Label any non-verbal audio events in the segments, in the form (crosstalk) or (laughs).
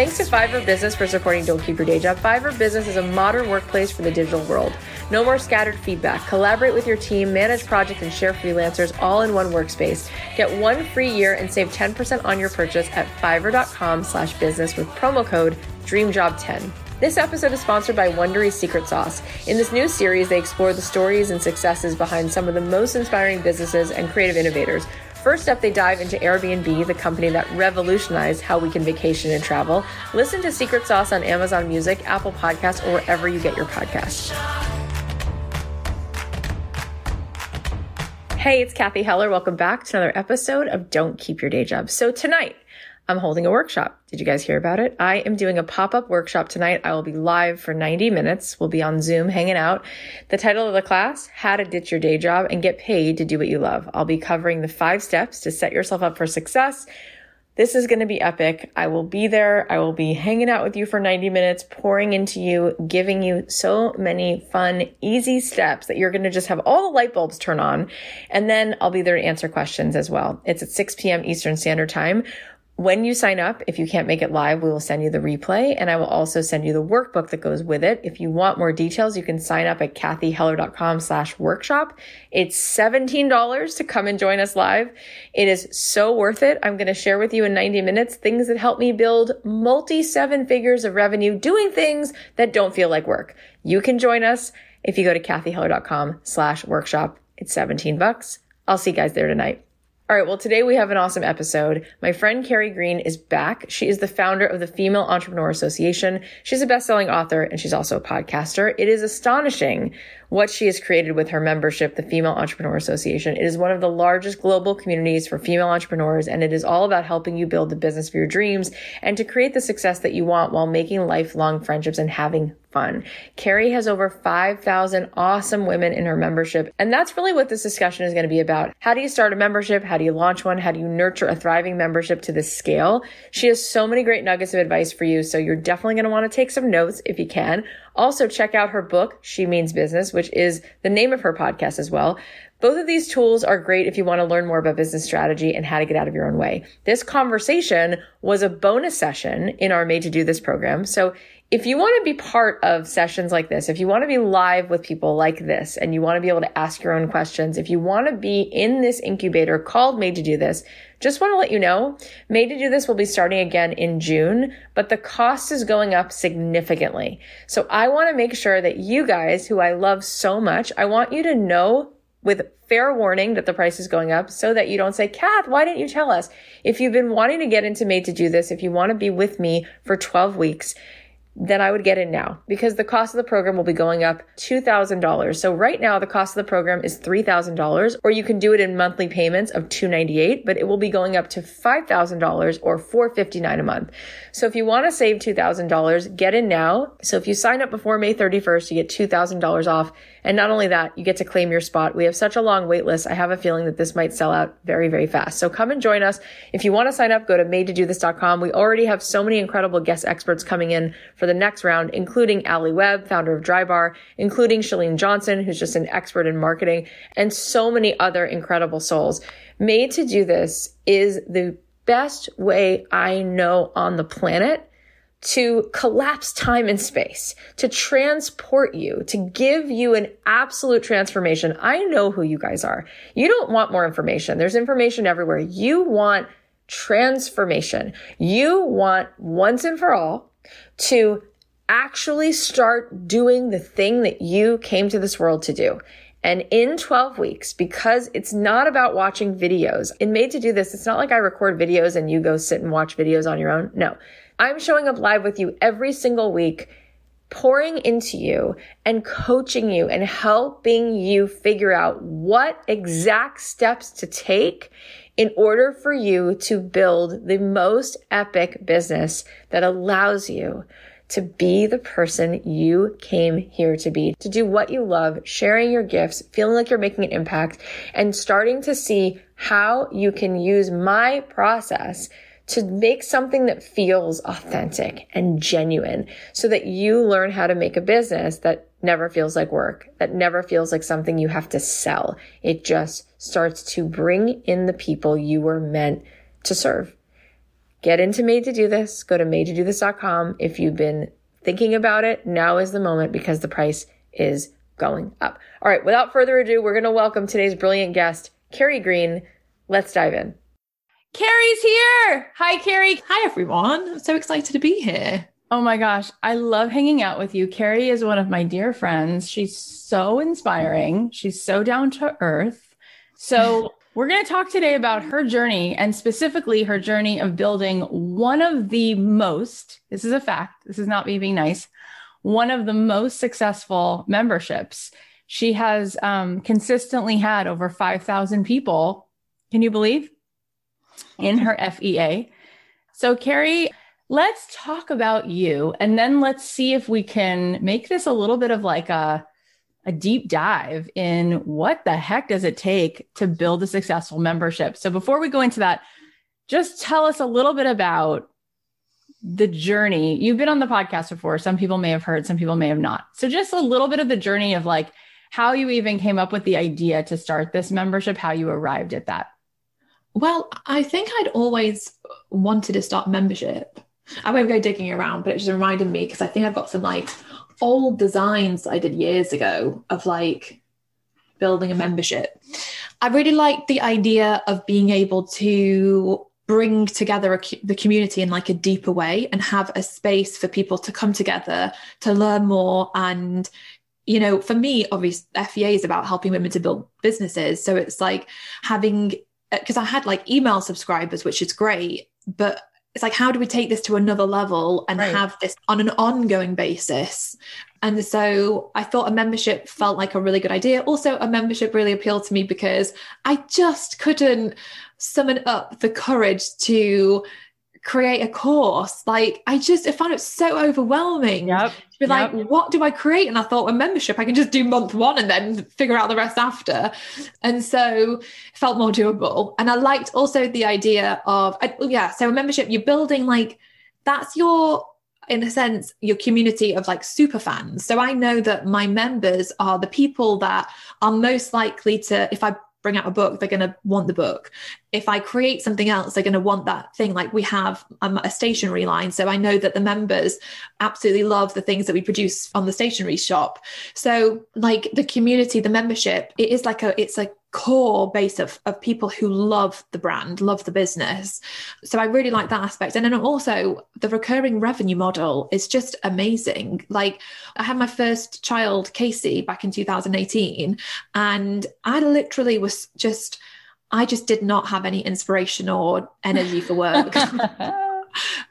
Thanks to Fiverr Business for supporting Don't Keep Your Day Job. Fiverr Business is a modern workplace for the digital world. No more scattered feedback. Collaborate with your team, manage projects, and share freelancers all in one workspace. Get one free year and save 10% on your purchase at fiverr.com slash business with promo code DREAMJOB10. This episode is sponsored by Wondery's Secret Sauce. In this new series, they explore the stories and successes behind some of the most inspiring businesses and creative innovators. First up, they dive into Airbnb, the company that revolutionized how we can vacation and travel. Listen to Secret Sauce on Amazon Music, Apple Podcasts, or wherever you get your podcasts. Hey, it's Cathy Heller. Welcome back to another episode of Don't Keep Your Day Job. So tonight, I'm holding a workshop. Did you guys hear about it? I am doing a pop-up workshop tonight. I will be live for 90 minutes. We'll be on Zoom hanging out. The title of the class, How to Ditch Your Day Job and Get Paid to Do What You Love. I'll be covering the five steps to set yourself up for success. This is going to be epic. I will be there. I will be hanging out with you for 90 minutes, pouring into you, giving you so many fun, easy steps that you're going to just have all the light bulbs turn on. And then I'll be there to answer questions as well. It's at 6 p.m. Eastern Standard Time. When you sign up, if you can't make it live, we will send you the replay and I will also send you the workbook that goes with it. If you want more details, you can sign up at cathyheller.com slash workshop. It's $17 to come and join us live. It is so worth it. I'm going to share with you in 90 minutes things that help me build multi seven figures of revenue doing things that don't feel like work. You can join us if you go to cathyheller.com slash workshop. It's 17 bucks. I'll see you guys there tonight. All right. Well, today we have an awesome episode. My friend Carrie Green is back. She is the founder of the Female Entrepreneur Association. She's a best-selling author and she's also a podcaster. It is astonishing what she has created with her membership, the Female Entrepreneur Association. It is one of the largest global communities for female entrepreneurs, and it is all about helping you build the business for your dreams and to create the success that you want while making lifelong friendships and having fun. Carrie has over 5,000 awesome women in her membership. And that's really what this discussion is going to be about. How do you start a membership? How do you launch one? How do you nurture a thriving membership to this scale? She has so many great nuggets of advice for you. So you're definitely going to want to take some notes if you can. Also check out her book, She Means Business, which is the name of her podcast as well. Both of these tools are great if you want to learn more about business strategy and how to get out of your own way. This conversation was a bonus session in our Made to Do This program. So if you want to be part of sessions like this, if you want to be live with people like this and you want to be able to ask your own questions, if you want to be in this incubator called Made to Do This, just want to let you know, Made to Do This will be starting again in June, but the cost is going up significantly. So I want to make sure that you guys who I love so much, I want you to know with fair warning that the price is going up so that you don't say, Cath, why didn't you tell us? If you've been wanting to get into Made to Do This, if you want to be with me for 12 weeks, then I would get in now because the cost of the program will be going up $2,000. So right now the cost of the program is $3,000 or you can do it in monthly payments of 298, but it will be going up to $5,000 or 459 a month. So if you want to save $2,000, get in now. So if you sign up before May 31st, you get $2,000 off. And not only that, you get to claim your spot. We have such a long wait list. I have a feeling that this might sell out very, very fast. So come and join us. If you want to sign up, go to madetodothis.com. We already have so many incredible guest experts coming in for the next round, including Alli Webb, founder of Drybar, including Chalene Johnson, who's just an expert in marketing, and so many other incredible souls. Made to do this is the best way I know on the planet to collapse time and space, to transport you, to give you an absolute transformation. I know who you guys are. You don't want more information. There's information everywhere. You want transformation. You want once and for all to actually start doing the thing that you came to this world to do. And in 12 weeks, because it's not about watching videos, in Made to Do This, it's not like I record videos and you go sit and watch videos on your own. No, I'm showing up live with you every single week, pouring into you and coaching you and helping you figure out what exact steps to take in order for you to build the most epic business that allows you to be the person you came here to be, to do what you love, sharing your gifts, feeling like you're making an impact, and starting to see how you can use my process to make something that feels authentic and genuine so that you learn how to make a business that never feels like work, that never feels like something you have to sell. It just starts to bring in the people you were meant to serve. get into Made to Do This. Go to madetodothis.com. If you've been thinking about it, now is the moment because the price is going up. All right, without further ado, we're going to welcome today's brilliant guest, Carrie Green. Let's dive in. Carrie's here. Hi, Carrie. Hi, everyone. I'm so excited to be here. Oh my gosh, I love hanging out with you. Carrie is one of my dear friends. She's so inspiring. She's so down to earth. So, (laughs) we're going to talk today about her journey and specifically her journey of building one of the most, this is a fact, this is not me being nice, one of the most successful memberships. She has um, consistently had over 5,000 people. Can you believe? In her FEA. So, Carrie, let's talk about you and then let's see if we can make this a little bit of like a a deep dive in what the heck does it take to build a successful membership. So before we go into that, just tell us a little bit about the journey. You've been on the podcast before. Some people may have heard, some people may have not. So just a little bit of the journey of like how you even came up with the idea to start this membership, how you arrived at that. Well, I think I'd always wanted to start membership I won't go digging around, but it just reminded me because I think I've got some like old designs I did years ago of like building a membership. I really like the idea of being able to bring together a, the community in like a deeper way and have a space for people to come together to learn more and you know for me obviously fea is about helping women to build businesses so it's like having Uh, because i had like email subscribers which is great but it's like how do we take this to another level and right. have this on an ongoing basis and so i thought a membership felt like a really good idea also a membership really appealed to me because i just couldn't summon up the courage to create a course. Like I just I found it so overwhelming. Yep. To be like, what do I create? And I thought a membership, I can just do month one and then figure out the rest after. And so felt more doable. And I liked also the idea of oh, yeah, so a membership, you're building like that's your in a sense your community of like super fans so i know that my members are the people that are most likely to if i bring out a book, they're going to want the book. If I create something else, they're going to want that thing. Like we have um, a stationery line. So I know that the members absolutely love the things that we produce on the stationery shop. So like the community, the membership, it is like a, it's like core base of, of people who love the brand, love the business. So I really like that aspect. And then also the recurring revenue model is just amazing. Like I had my first child, Casey, back in 2018, and I literally was just, I just did not have any inspiration or energy for work. (laughs)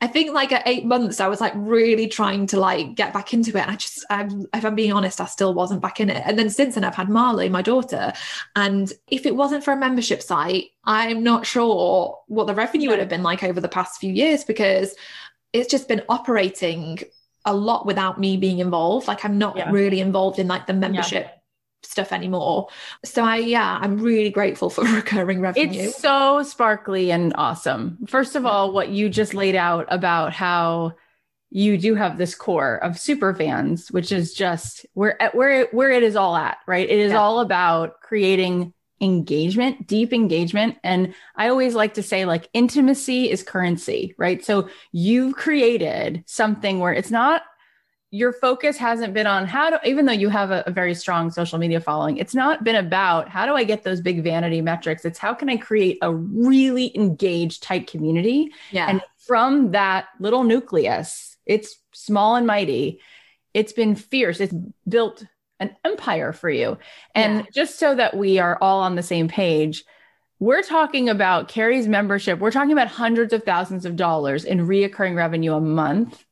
I think like at eight months, I was like really trying to like get back into it. And I just, I'm, if I'm being honest, I still wasn't back in it. And then since then, I've had Marley, my daughter. And if it wasn't for a membership site, I'm not sure what the revenue would have been like over the past few years because it's just been operating a lot without me being involved. Like I'm not yeah. really involved in like the membership yeah stuff anymore. So I yeah, I'm really grateful for (laughs) recurring revenue. It's so sparkly and awesome. First of all, what you just laid out about how you do have this core of super fans, which is just where where where it is all at, right? It is yeah. all about creating engagement, deep engagement. And I always like to say, like, intimacy is currency, right? So you've created something where it's not your focus hasn't been on how to even though you have a, a, very strong social media following it's not been about how do i get those big vanity metrics. It's how can i create a really engaged tight community. Yeah. And from that little nucleus it's small and mighty. It's been fierce. It's built an empire for you. And yeah. just so that we are all on the same page we're talking about carrie's membership. We're talking about hundreds of thousands of dollars in reoccurring revenue a month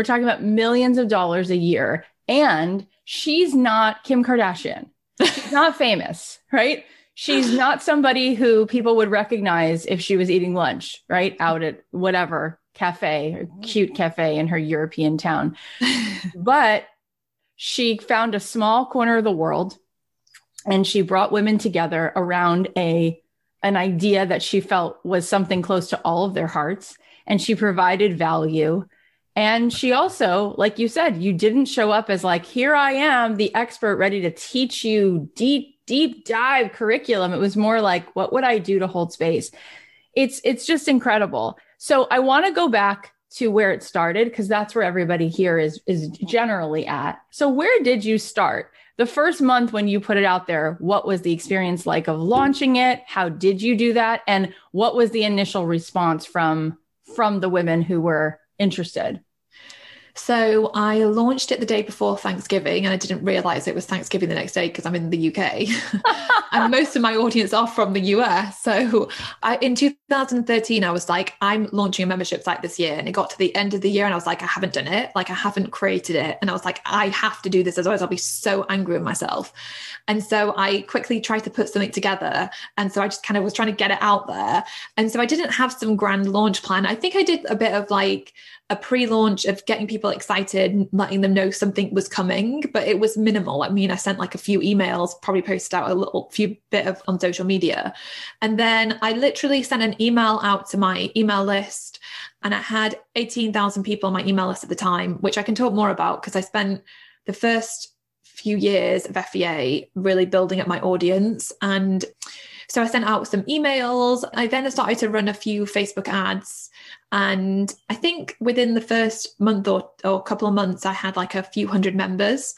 we're talking about millions of dollars a year. And she's not Kim Kardashian. She's (laughs) not famous, right? She's not somebody who people would recognize if she was eating lunch, right? Out at whatever cafe, cute cafe in her European town. (laughs) but she found a small corner of the world and she brought women together around a an idea that she felt was something close to all of their hearts and she provided value and she also, like you said, you didn't show up as like, here I am, the expert ready to teach you deep, deep dive curriculum. It was more like, what would I do to hold space? it's it's just incredible. So I want to go back to where it started because that's where everybody here is is generally at. So where did you start? The first month when you put it out there, what was the experience like of launching it? How did you do that? And what was the initial response from from the women who were interested? So I launched it the day before Thanksgiving and I didn't realize it was Thanksgiving the next day because I'm in the UK. (laughs) and most of my audience are from the US. So I, in 2013, I was like, I'm launching a membership site this year. And it got to the end of the year and I was like, I haven't done it. Like I haven't created it. And I was like, I have to do this, otherwise I'll be so angry with myself. And so I quickly tried to put something together. And so I just kind of was trying to get it out there. And so I didn't have some grand launch plan. I think I did a bit of like a pre-launch of getting people excited, letting them know something was coming, but it was minimal. I mean, I sent like a few emails, probably posted out a little few bit of on social media. And then I literally sent an email out to my email list and I had 18,000 people on my email list at the time, which I can talk more about because I spent the first few years of FEA really building up my audience and so I sent out some emails. I then started to run a few Facebook ads and I think within the first month or, or couple of months, I had like a few hundred members.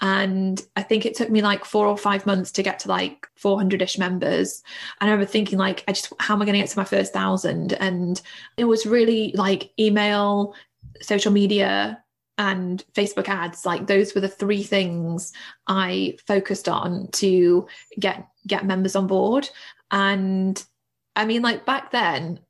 And I think it took me like four or five months to get to like 400 ish members. And I remember thinking, like, I just, how am I going to get to my first thousand? And it was really like email, social media, and Facebook ads. Like, those were the three things I focused on to get get members on board. And I mean, like back then,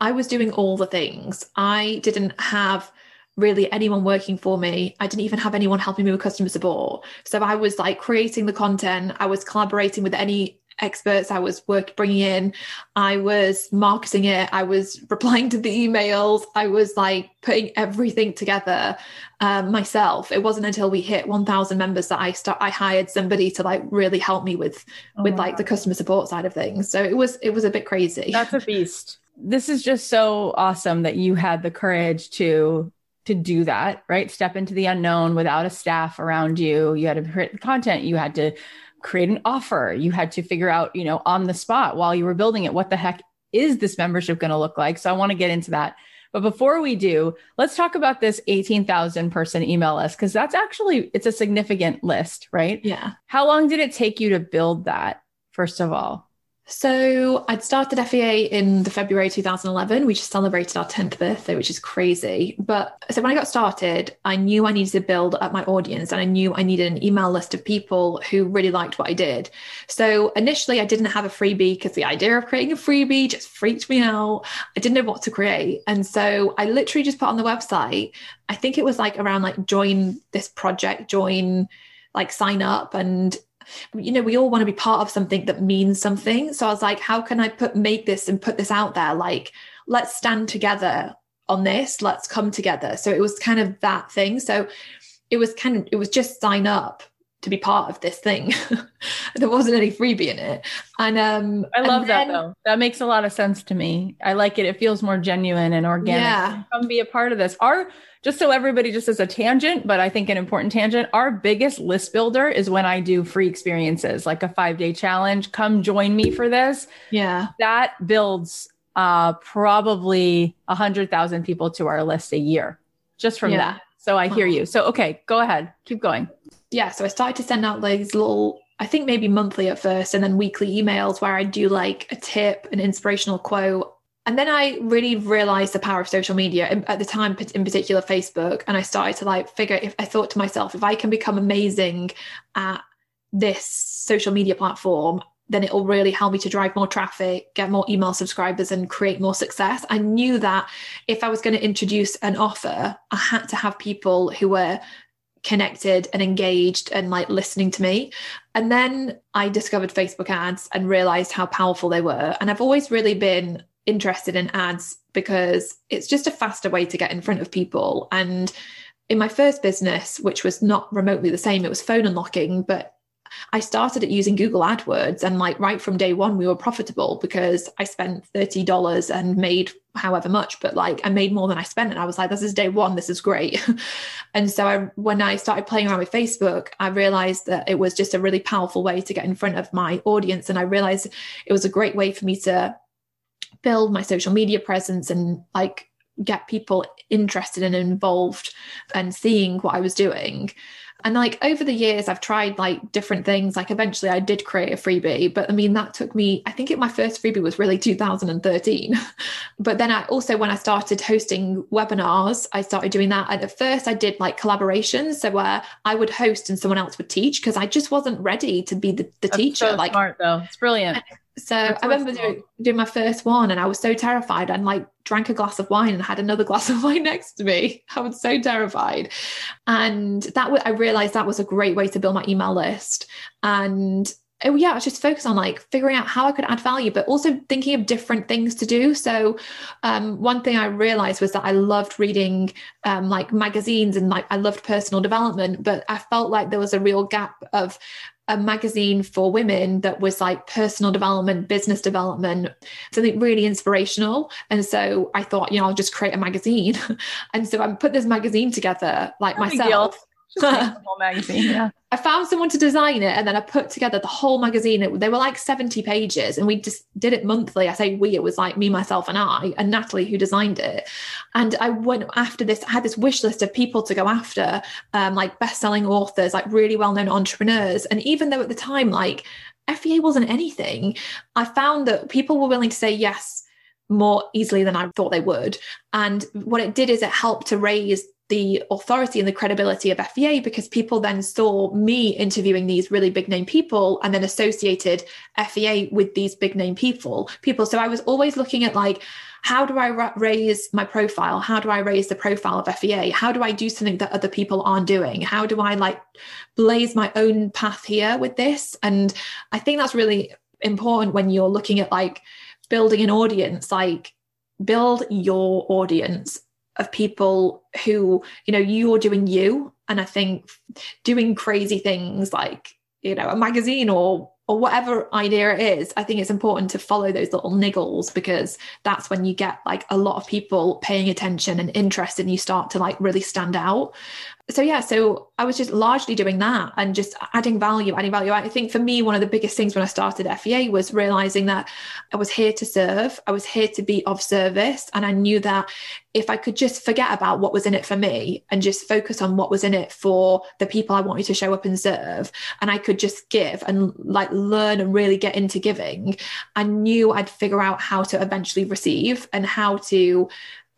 I was doing all the things. I didn't have really anyone working for me. I didn't even have anyone helping me with customer support. So I was like creating the content. I was collaborating with any experts I was work bringing in. I was marketing it. I was (laughs) replying to the emails. I was like putting everything together um, myself. It wasn't until we hit 1,000 members that I start. I hired somebody to like really help me with oh, with like the customer support side of things. So it was it was a bit crazy. That's a beast this is just so awesome that you had the courage to to do that right? Step into the unknown without a staff around you. You had to create the content. You had to create an offer. You had to figure out you know on the spot while you were building it what the heck is this membership going to look like? So i want to get into that. But before we do let's talk about this 18000 person email list because that's actually it's a significant list right? Yeah. How long did it take you to build that first of all so I'd started FEA in the February 2011. We just celebrated our 10th birthday, which is crazy. But so when I got started, I knew I needed to build up my audience and I knew I needed an email list of people who really liked what I did. So initially I didn't have a freebie because the idea of creating a freebie just freaked me out. I didn't know what to create. And so I literally just put on the website, I think it was like around like join this project, join like sign up and you know we all want to be part of something that means something so i was like how can i put make this and put this out there like let's stand together on this let's come together so it was kind of that thing so it was kind of it was just sign up to be part of this thing. (laughs) there wasn't any freebie in it. And um I love then, that though. That makes a lot of sense to me. I like it. It feels more genuine and organic. Yeah. Come be a part of this. Our just so everybody just as a tangent, but I think an important tangent, our biggest list builder is when I do free experiences, like a five day challenge. Come join me for this. Yeah. That builds uh, probably a hundred thousand people to our list a year just from yeah. that. So I hear you. So, okay, go ahead. Keep going. Yeah. So I started to send out these little I think maybe monthly at first and then weekly emails where I do like a tip, an inspirational quote, and then I really realized the power of social media at the time, in particular Facebook. And I started to like figure if I thought to myself, if I can become amazing at this social media platform, then it'll really help me to drive more traffic, get more email subscribers, and create more success. I knew that if I was going to introduce an offer, I had to have people who were connected and engaged and like listening to me. And then I discovered Facebook ads and realized how powerful they were. And I've always really been interested in ads because it's just a faster way to get in front of people. And in my first business, which was not remotely the same, it was phone unlocking, but I started at using Google AdWords and like right from day one we were profitable because I spent $30 and made however much but like I made more than I spent and I was like this is day one this is great. (laughs) and so I when I started playing around with Facebook I realized that it was just a really powerful way to get in front of my audience and I realized it was a great way for me to build my social media presence and like get people interested and involved and seeing what I was doing. And like over the years, I've tried like different things. Like eventually I did create a freebie, but I mean, that took me, I think it, my first freebie was really 2013. (laughs) but then I also, when I started hosting webinars, I started doing that. And at first I did like collaborations. So where I would host and someone else would teach because I just wasn't ready to be the, the That's teacher. so like, smart though. It's brilliant. So That's I remember awesome. doing, doing my first one and I was so terrified and like drank a glass of wine and had another (laughs) glass of wine next to me. I was so terrified. And that was, I realized that was a great way to build my email list. And oh yeah, I was just focused on like figuring out how I could add value, but also thinking of different things to do. So um, one thing I realized was that I loved reading um, like magazines and like I loved personal development, but I felt like there was a real gap of a magazine for women that was like personal development, business development, something really inspirational. And so I thought, you know, I'll just create a magazine. (laughs) and so I put this magazine together like No myself. The whole (laughs) magazine. Yeah. I found someone to design it and then I put together the whole magazine. It, they were like 70 pages and we just did it monthly. I say we, it was like me, myself, and I, and Natalie who designed it. And I went after this, I had this wish list of people to go after, um, like best selling authors, like really well known entrepreneurs. And even though at the time, like FEA wasn't anything, I found that people were willing to say yes more easily than I thought they would. And what it did is it helped to raise the authority and the credibility of FEA because people then saw me interviewing these really big name people and then associated FEA with these big name people people. So I was always looking at like how do I ra- raise my profile? How do I raise the profile of FEA how do I do something that other people aren't doing? How do I like blaze my own path here with this? And I think that's really important when you're looking at like building an audience like build your audience of people who you know you're doing you. And i think doing crazy things like you know a magazine or or whatever idea it is i think it's important to follow those little niggles because that's when you get like a lot of people paying attention and interest and you start to like really stand out so yeah so i was just largely doing that and just adding value adding value. I think for me one of the biggest things when i started fea was realizing that i was here to serve. I was here to be of service. And i knew that if i could just forget about what was in it for me and just focus on what was in it for the people i wanted to show up and serve and i could just give and like learn and really get into giving i knew i'd figure out how to eventually receive and how to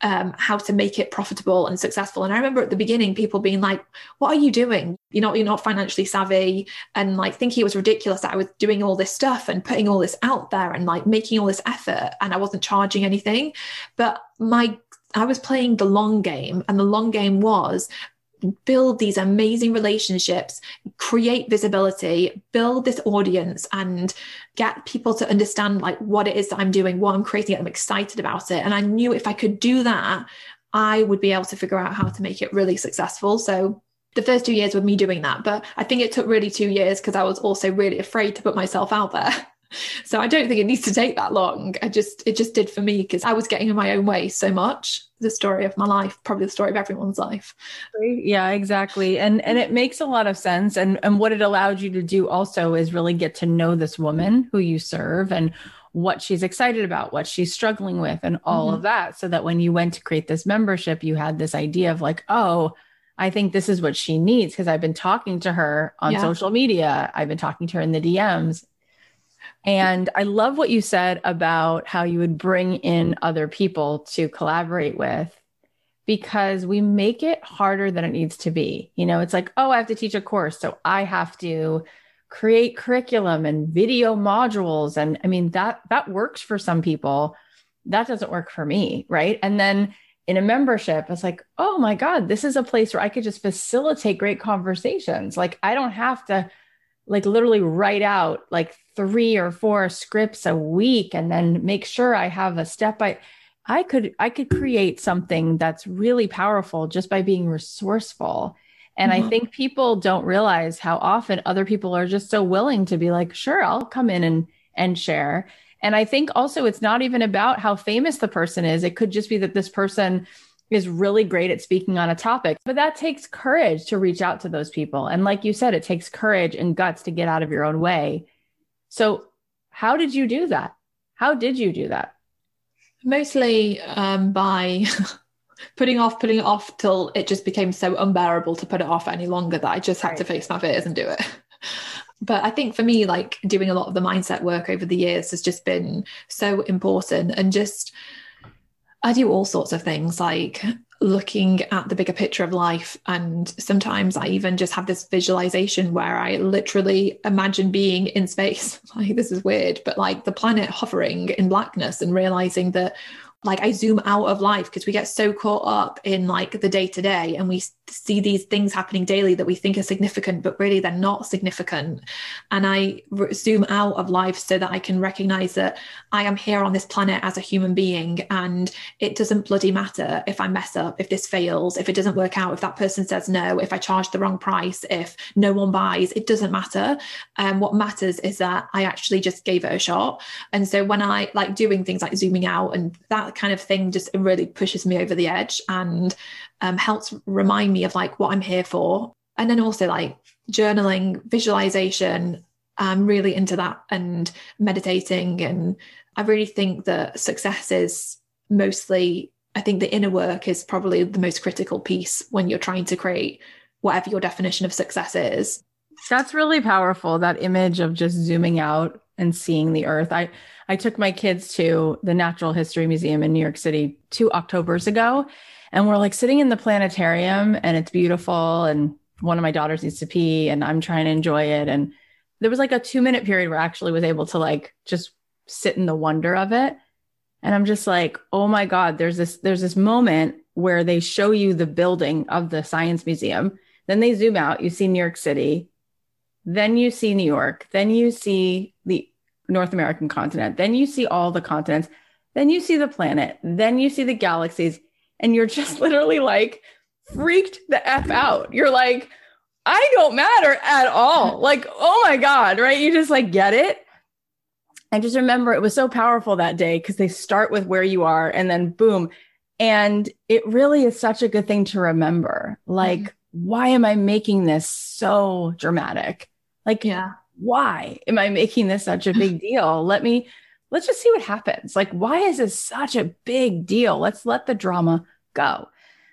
um, how to make it profitable and successful. And I remember at the beginning, people being like, "What are you doing? You're not you're not financially savvy," and like thinking it was ridiculous that I was doing all this stuff and putting all this out there and like making all this effort, and I wasn't charging anything. But my I was playing the long game, and the long game was build these amazing relationships, create visibility, build this audience, and get people to understand like what it is that I'm doing, what I'm creating, I'm excited about it. And I knew if I could do that, I would be able to figure out how to make it really successful. So the first two years were me doing that, but I think it took really two years because I was also really afraid to put myself out there. (laughs) So I don't think it needs to take that long. I just it just did for me because I was getting in my own way so much. The story of my life, probably the story of everyone's life. Yeah, exactly. And and it makes a lot of sense. And and what it allowed you to do also is really get to know this woman who you serve and what she's excited about, what she's struggling with, and all Mhm. of that. So that when you went to create this membership, you had this idea of like, oh, I think this is what she needs because I've been talking to her on Yeah. social media. I've been talking to her in the DMs. And I love what you said about how you would bring in other people to collaborate with because we make it harder than it needs to be. You know, it's like, oh, I have to teach a course. So I have to create curriculum and video modules. And I mean, that that works for some people. That doesn't work for me. Right. And then in a membership, it's like, oh my God, this is a place where I could just facilitate great conversations. Like I don't have to like literally write out like three or four scripts a week and then make sure I have a step by I could I could create something that's really powerful just by being resourceful. And I Mhm. think people don't realize how often other people are just so willing to be like, sure, I'll come in and and share. And I think also it's not even about how famous the person is. It could just be that this person is really great at speaking on a topic. But that takes courage to reach out to those people. And like you said, it takes courage and guts to get out of your own way. So, how did you do that? How did you do that? Mostly um, by (laughs) putting off, putting it off till it just became so unbearable to put it off any longer that I just had right. to face my fears and do it. (laughs) but I think for me, like doing a lot of the mindset work over the years has just been so important and just I do all sorts of things like looking at the bigger picture of life. And sometimes I even just have this visualization where I literally imagine being in space. (laughs) Like, this is weird, but like the planet hovering in blackness and realizing that like I zoom out of life because we get so caught up in like the day to day and we see these things happening daily that we think are significant, but really they're not significant. And I zoom out of life so that I can recognize that I am here on this planet as a human being and it doesn't bloody matter if I mess up, if this fails, if it doesn't work out, if that person says no, if I charge the wrong price, if no one buys, it doesn't matter. And um, what matters is that I actually just gave it a shot. And so when I like doing things like zooming out and that kind of thing just really pushes me over the edge and um, helps remind me of like what I'm here for. And then also like journaling, visualization. I'm really into that and meditating. And I really think that success is mostly, I think the inner work is probably the most critical piece when you're trying to create whatever your definition of success is. That's really powerful. That image of just zooming out and seeing the earth. I I took my kids to the Natural History Museum in New York City two Octobers ago, and we're like sitting in the planetarium, and it's beautiful. And one of my daughters needs to pee, and I'm trying to enjoy it. And there was like a two minute period where I actually was able to like just sit in the wonder of it. And I'm just like, oh my God, there's this, there's this moment where they show you the building of the science museum. Then they zoom out, you see New York City, then you see New York, then you see the North American continent, then you see all the continents, then you see the planet, then you see the galaxies, and you're (laughs) just literally like freaked the F out. You're like, I don't matter at all. (laughs) Like, oh my God, right? You just like get it. I just remember it was so powerful that day because they start with where you are and then boom. And it really is such a good thing to remember. Like, mm-hmm. why am I making this so dramatic? Like, yeah why am I making this such a big (laughs) deal? Let me, let's just see what happens. Like, why is this such a big deal? Let's let the drama go.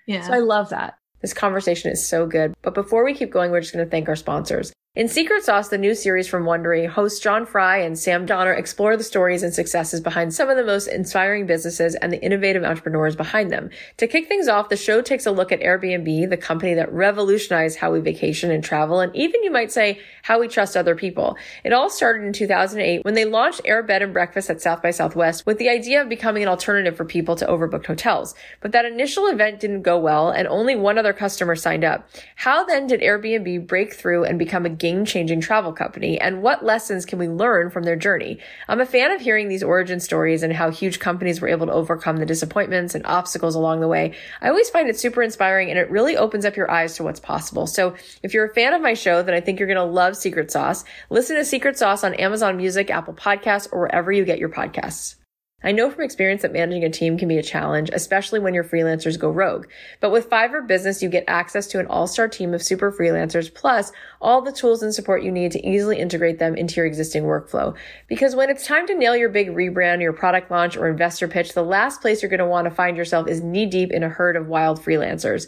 Yeah. So I love that. This conversation is so good. But before we keep going, we're just going to thank our sponsors. In Secret Sauce, the new series from Wondery, hosts John Fry and Sam Donner explore the stories and successes behind some of the most inspiring businesses and the innovative entrepreneurs behind them. To kick things off, the show takes a look at Airbnb, the company that revolutionized how we vacation and travel, and even you might say how we trust other people. It all started in 2008 when they launched Air Bed and Breakfast at South by Southwest with the idea of becoming an alternative for people to overbooked hotels. But that initial event didn't go well, and only one other customer signed up. How then did Airbnb break through and become a game changing travel company and what lessons can we learn from their journey? I'm a fan of hearing these origin stories and how huge companies were able to overcome the disappointments and obstacles along the way. I always find it super inspiring and it really opens up your eyes to what's possible. So if you're a fan of my show, then I think you're going to love Secret Sauce. Listen to Secret Sauce on Amazon Music, Apple Podcasts, or wherever you get your podcasts. I know from experience that managing a team can be a challenge, especially when your freelancers go rogue. But with Fiverr Business, you get access to an all-star team of super freelancers, plus all the tools and support you need to easily integrate them into your existing workflow. Because when it's time to nail your big rebrand, your product launch, or investor pitch, the last place you're going to want to find yourself is knee deep in a herd of wild freelancers.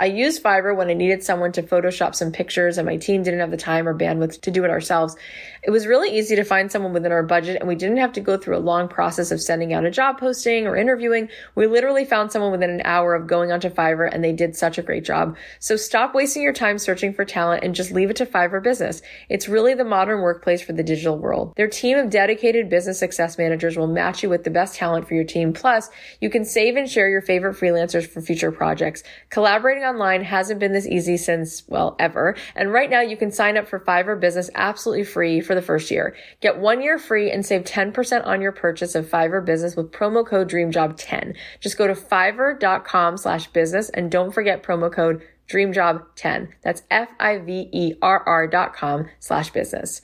I used Fiverr when I needed someone to Photoshop some pictures and my team didn't have the time or bandwidth to do it ourselves. It was really easy to find someone within our budget and we didn't have to go through a long process of sending out a job posting or interviewing. We literally found someone within an hour of going onto Fiverr and they did such a great job. So stop wasting your time searching for talent and just leave it to Fiverr Business. It's really the modern workplace for the digital world. Their team of dedicated business success managers will match you with the best talent for your team. Plus, you can save and share your favorite freelancers for future projects. Collaborating online hasn't been this easy since, well, ever. And right now you can sign up for Fiverr Business absolutely free for the first year. Get one year free and save 10% on your purchase of Fiverr Business with promo code DREAMJOB10. Just go to fiverr.com slash business and don't forget promo code DREAMJOB10. That's F-I-V-E-R-R dot com slash business.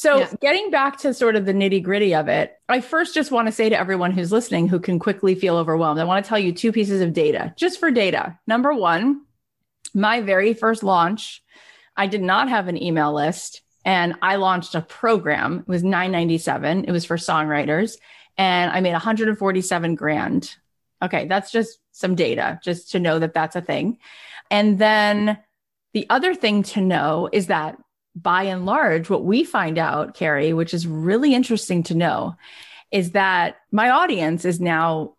So, yeah. getting back to sort of the nitty gritty of it, I first just want to say to everyone who's listening who can quickly feel overwhelmed, I want to tell you two pieces of data just for data. Number one, my very first launch, I did not have an email list and I launched a program. It was 997. It was for songwriters and I made 147 grand. Okay, that's just some data just to know that that's a thing. And then the other thing to know is that by and large, what we find out, Carrie, which is really interesting to know, is that my audience is now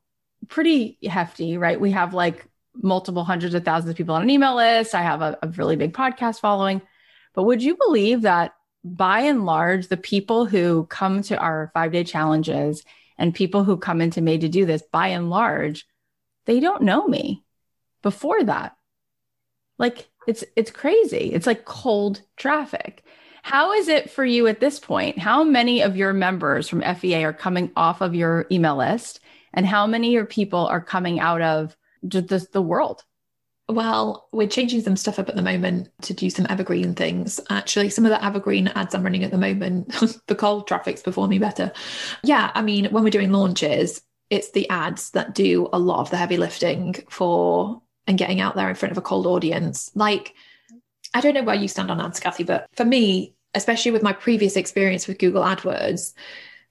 pretty hefty, right? We have like multiple hundreds of thousands of people on an email list. I have a, a really big podcast following. But would you believe that by and large, the people who come to our five day challenges and people who come into Made to Do This, by and large, they don't know me before that. Like it's it's crazy. It's like cold traffic. How is it for you at this point? How many of your members from FEA are coming off of your email list? And how many of your people are coming out of the, the world? Well, we're changing some stuff up at the moment to do some evergreen things. Actually, some of the evergreen ads I'm running at the moment, (laughs) the cold traffic's performing better. Yeah, I mean, when we're doing launches, it's the ads that do a lot of the heavy lifting for and getting out there in front of a cold audience. Like, I don't know where you stand on ads, Cathy, but for me, especially with my previous experience with Google AdWords,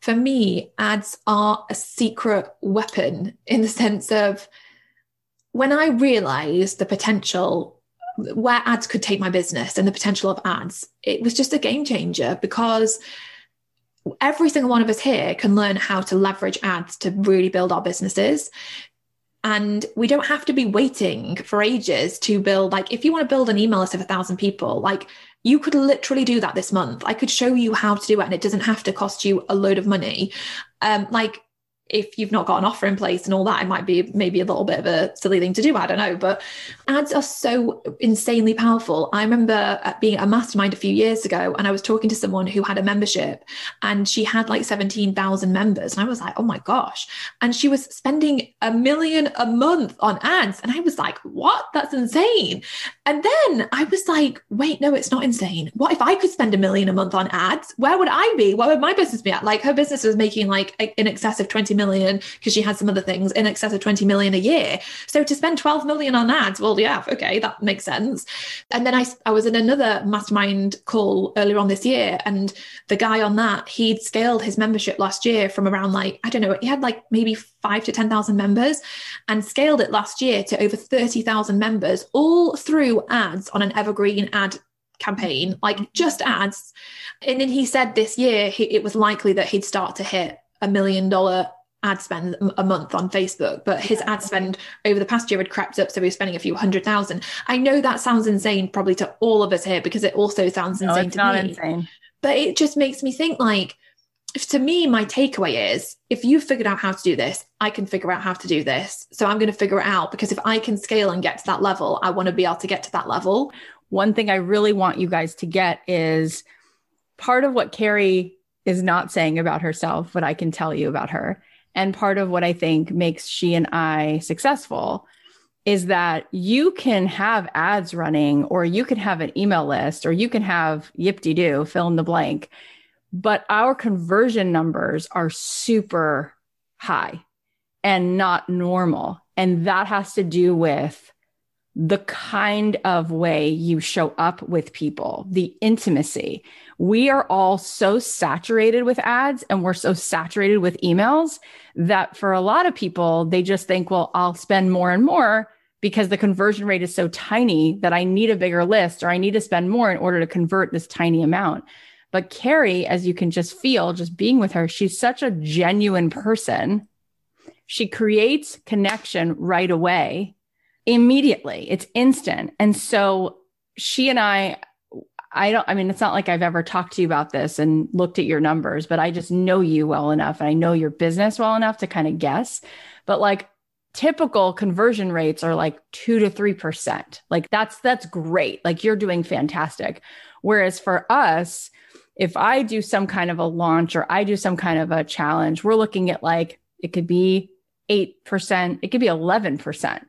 for me, ads are a secret weapon in the sense of when I realized the potential where ads could take my business and the potential of ads, it was just a game changer because every single one of us here can learn how to leverage ads to really build our businesses. And we don't have to be waiting for ages to build, like, if you want to build an email list of a thousand people, like, you could literally do that this month. I could show you how to do it, and it doesn't have to cost you a load of money. Um, like, if you've not got an offer in place and all that, it might be maybe a little bit of a silly thing to do. I don't know. But ads are so insanely powerful. I remember uh, being at a mastermind a few years ago and I was talking to someone who had a membership and she had like 17,000 members. And I was like, oh my gosh. And she was spending a million a month on ads. And I was like, what? That's insane. And then I was like, wait, no, it's not insane. What if I could spend a million a month on ads? Where would I be? Where would my business be at? Like her business was making like in excess of 20 million because she had some other things in excess of 20 million a year. So to spend 12 million on ads, well, yeah, okay, that makes sense. And then I, I was in another mastermind call earlier on this year, and the guy on that, he'd scaled his membership last year from around like, I don't know, he had like maybe five to 10,000 members and scaled it last year to over 30,000 members, all through ads on an evergreen ad campaign, like just ads. And then he said this year he, it was likely that he'd start to hit a million dollar ad spend a month on Facebook, but his ad spend over the past year had crept up. So he was spending a few hundred thousand. I know that sounds insane probably to all of us here because it also sounds insane no, it's to not me. Insane. But it just makes me think like, if to me, my takeaway is if you figured out how to do this, I can figure out how to do this. So I'm going to figure it out because if I can scale and get to that level, I want to be able to get to that level. One thing I really want you guys to get is part of what Carrie is not saying about herself, but I can tell you about her and part of what I think makes she and I successful is that you can have ads running, or you can have an email list, or you can have yip de doo, fill in the blank. But our conversion numbers are super high and not normal. And that has to do with the kind of way you show up with people, the intimacy. We are all so saturated with ads and we're so saturated with emails that for a lot of people, they just think, well, I'll spend more and more because the conversion rate is so tiny that I need a bigger list or I need to spend more in order to convert this tiny amount. But Carrie, as you can just feel just being with her, she's such a genuine person. She creates connection right away immediately. It's instant. And so she and I, I don't, I mean, it's not like I've ever talked to you about this and looked at your numbers, but I just know you well enough and I know your business well enough to kind of guess. But like typical conversion rates are like two to 3%. Like that's, that's great. Like you're doing fantastic. Whereas for us, if I do some kind of a launch or I do some kind of a challenge, we're looking at like, it could be 8%, it could be 11%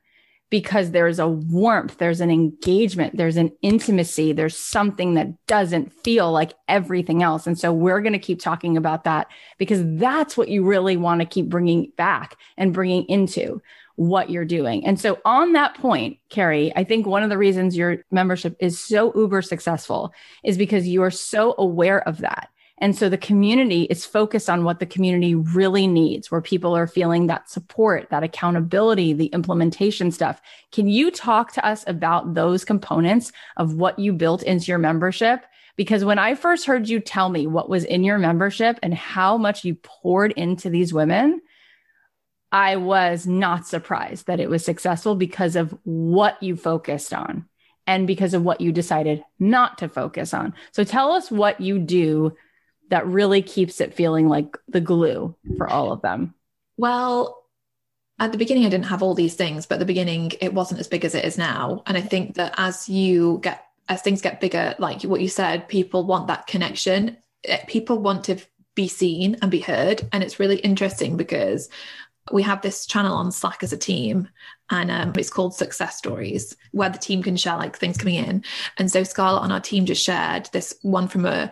because there's a warmth, there's an engagement, there's an intimacy, there's something that doesn't feel like everything else. And so we're going to keep talking about that because that's what you really want to keep bringing back and bringing into. what you're doing. And so on that point, Carrie, I think one of the reasons your membership is so uber successful is because you are so aware of that. And so the community is focused on what the community really needs, where people are feeling that support, that accountability, the implementation stuff. Can you talk to us about those components of what you built into your membership? Because when I first heard you tell me what was in your membership and how much you poured into these women, I was not surprised that it was successful because of what you focused on and because of what you decided not to focus on. So tell us what you do that really keeps it feeling like the glue for all of them? Well, at the beginning, I didn't have all these things, but at the beginning, it wasn't as big as it is now. And I think that as you get, as things get bigger, like what you said, people want that connection. Eh, people want to be seen and be heard. And it's really interesting because we have this channel on Slack as a team, and um, it's called Success Stories, where the team can share like things coming in. And so Scarlett on our team just shared this one from a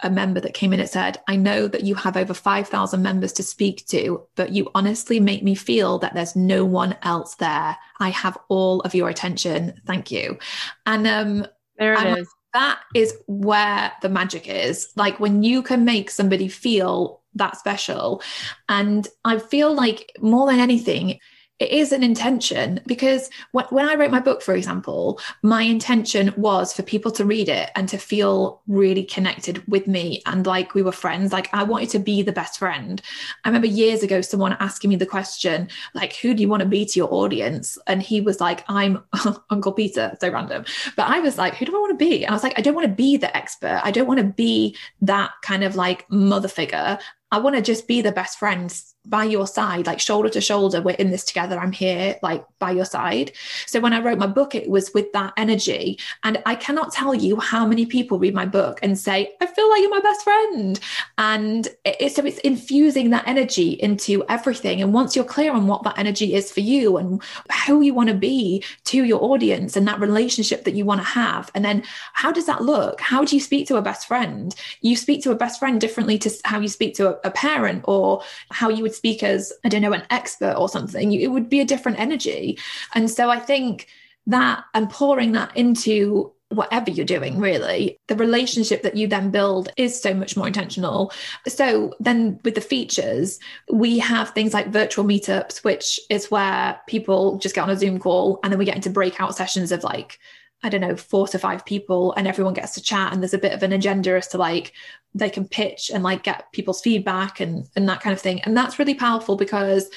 a member that came in and said, I know that you have over 5,000 members to speak to, but you honestly make me feel that there's no one else there. I have all of your attention. Thank you. And um, there it I'm, is. That is where the magic is. Like when you can make somebody feel that special. And I feel like more than anything, it is an intention because when, I wrote my book, for example, my intention was for people to read it and to feel really connected with me and like we were friends. Like I wanted to be the best friend. I remember years ago someone asking me the question, like, who do you want to be to your audience? And he was like, I'm (laughs) Uncle Peter, so random. But I was like, who do I want to be? And I was like, I don't want to be the expert. I don't want to be that kind of like mother figure. I want to just be the best friend by your side, like shoulder to shoulder. We're in this together. I'm here, like by your side. So when I wrote my book, it was with that energy. And I cannot tell you how many people read my book and say, I feel like you're my best friend. And it, so it's infusing that energy into everything. And once you're clear on what that energy is for you and who you want to be to your audience and that relationship that you want to have, and then how does that look? How do you speak to a best friend? You speak to a best friend differently to how you speak to a, a parent or how you would speak as, I don't know, an expert or something, it would be a different energy. And so I think that and pouring that into whatever you're doing, really, the relationship that you then build is so much more intentional. So then with the features, we have things like virtual meetups, which is where people just get on a Zoom call and then we get into breakout sessions of like, I don't know, four to five people, and everyone gets to chat, and there's a bit of an agenda as to like they can pitch and like get people's feedback and and that kind of thing. And that's really powerful because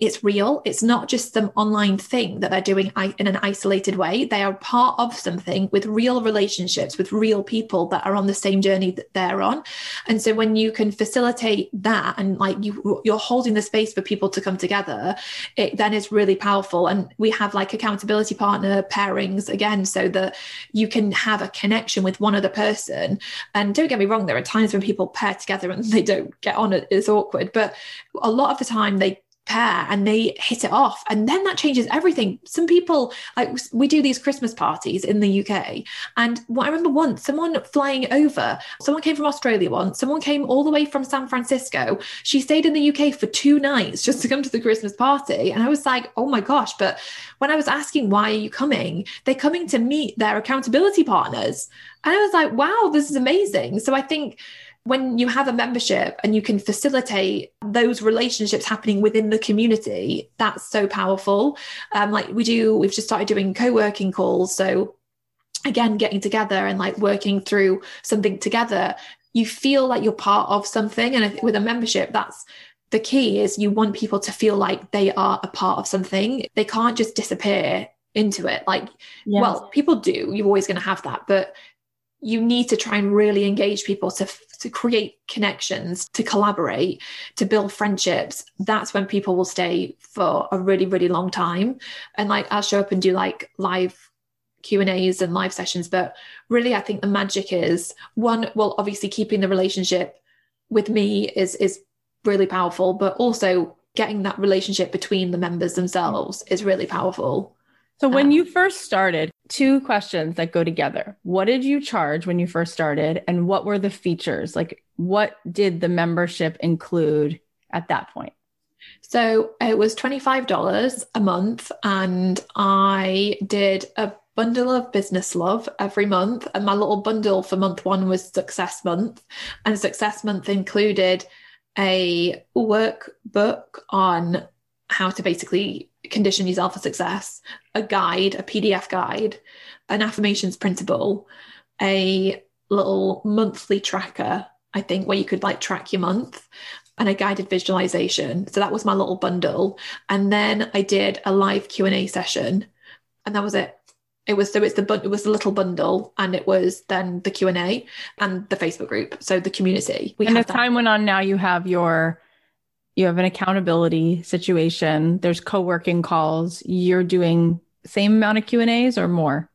it's real. It's not just some online thing that they're doing in an isolated way. They are part of something with real relationships with real people that are on the same journey that they're on. And so when you can facilitate that and like you you're holding the space for people to come together it then is really powerful. And we have like accountability partner pairings again so that you can have a connection with one other person. And don't get me wrong there are times when people pair together and (laughs) they don't get on, it's awkward. But a lot of the time, they pair and they hit it off. And then that changes everything. Some people like we do these christmas parties in the uk and what i remember once someone flying over someone came from australia once someone came all the way from san francisco. She stayed in the uk for two nights just to come to the christmas party. And i was like oh my gosh. But when i was asking why are you coming? they're coming to meet their accountability partners. And i was like wow this is amazing. So i think when you have a membership and you can facilitate those relationships happening within the community, that's so powerful. Um, like we do, we've just started doing co working calls. So, again, getting together and like working through something together, you feel like you're part of something. And with a membership, that's the key is you want people to feel like they are a part of something. They can't just disappear into it. Like, yes. well, people do, you're always going to have that. But you need to try and really engage people to to create connections to collaborate to build friendships that's when people will stay for a really really long time. And like i'll show up and do like live q and a's and live sessions but really i think the magic is one well obviously keeping the relationship with me is is really powerful but also getting that relationship between the members themselves is really powerful so when um, you first started, two questions that go together. What did you charge when you first started and what were the features? Like what did the membership include at that point? So it was $25 a month, and I did a bundle of business love every month. And my little bundle for month one was Success Month. And Success Month included a workbook on how to basically condition yourself for success, a guide, a PDF guide, an affirmations printable, a little monthly tracker, I think, where you could like track your month and a guided visualization. So that was my little bundle. And then I did a live Q&A session and that was it. It was so it's the it was the little bundle, and it was then the Q and A and the Facebook group. So the community. We and as time went on, now you have your you have an accountability situation. There's co-working calls. You're doing same amount of Q and A's or more.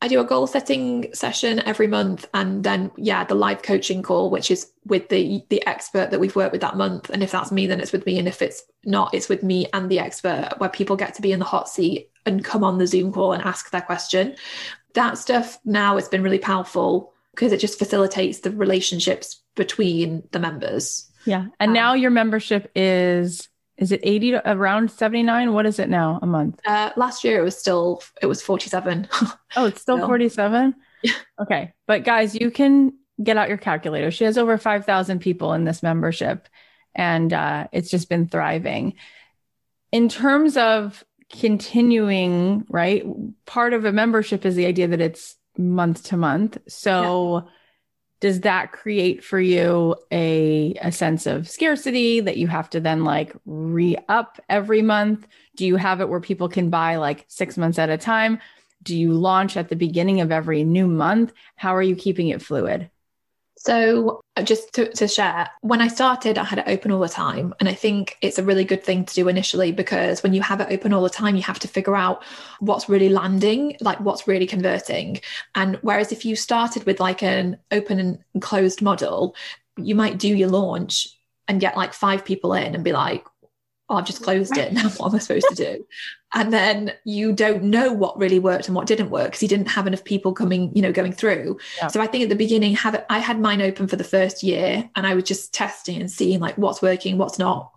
I do a goal setting session every month and then yeah the live coaching call which is with the the expert that we've worked with that month and if that's me then it's with me and if it's not it's with me and the expert where people get to be in the hot seat and come on the Zoom call and ask their question. That stuff now has been really powerful because it just facilitates the relationships between the members. Yeah. And um, now your membership is is it 80 to around 79 what is it now a month uh, last year it was still it was 47 oh it's still (laughs) 47 yeah. okay but guys you can get out your calculator she has over 5000 people in this membership and uh, it's just been thriving in terms of continuing, right? Part of a membership is the idea that it's month to month. So yeah. Does that create for you a a sense of scarcity that you have to then like re-up every month? Do you have it where people can buy like 6 months at a time? Do you launch at the beginning of every new month? How are you keeping it fluid? So, uh, just to, to, share, when I started, I had it open all the time. And I think it's a really good thing to do initially because when you have it open all the time, you have to figure out what's really landing, like what's really converting. And whereas if you started with like an open and closed model, you might do your launch and get like five people in and be like, oh, I've just closed it. (laughs) Now what am I supposed to do? And then you don't know what really worked and what didn't work because you didn't have enough people coming, you know, going through. Yeah. So I think at the beginning, have I had mine open for the first year and I was just testing and seeing like what's working, what's not.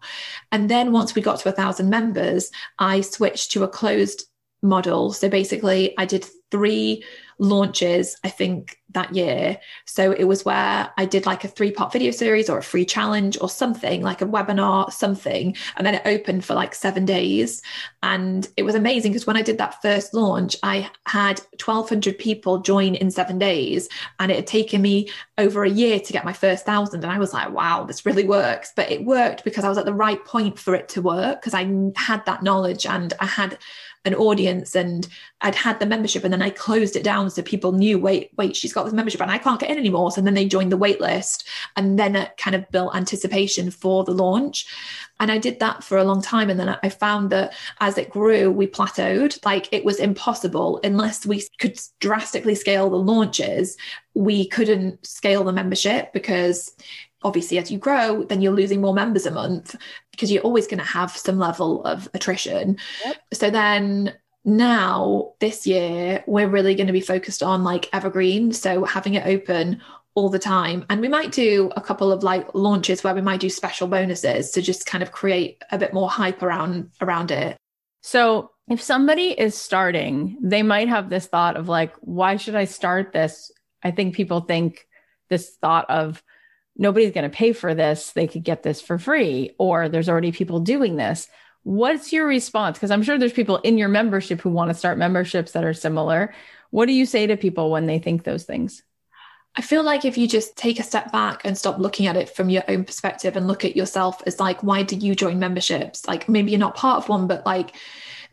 And then once we got to a thousand members, I switched to a closed model. So basically, I did three launches, I think, that year. So it was where I did like a three part video series or a free challenge or something, like a webinar, something. And then it opened for like seven days. And it was amazing because when I did that first launch, I had 1,200 people join in seven days. And it had taken me over a year to get my first thousand. And I was like, wow, this really works. But it worked because I was at the right point for it to work because I had that knowledge and I had an audience and I'd had the membership and then I closed it down so people knew, wait, wait, she's got this membership and I can't get in anymore. So then they joined the wait list and then it kind of built anticipation for the launch. And I did that for a long time. And then I found that as it grew, we plateaued. Like it was impossible unless we could drastically scale the launches, we couldn't scale the membership because obviously as you grow then you're losing more members a month because you're always going to have some level of attrition. Yep. so then now this year we're really going to be focused on like evergreen so having it open all the time. And we might do a couple of like launches where we might do special bonuses to just kind of create a bit more hype around around it. So if somebody is starting they might have this thought of like why should i start this? I think people think this thought of nobody's going to pay for this. They could get this for free, or there's already people doing this. What's your response? Because I'm sure there's people in your membership who want to start memberships that are similar. What do you say to people when they think those things? I feel like if you just take a step back and stop looking at it from your own perspective and look at yourself as like, why do you join memberships? Like maybe you're not part of one, but like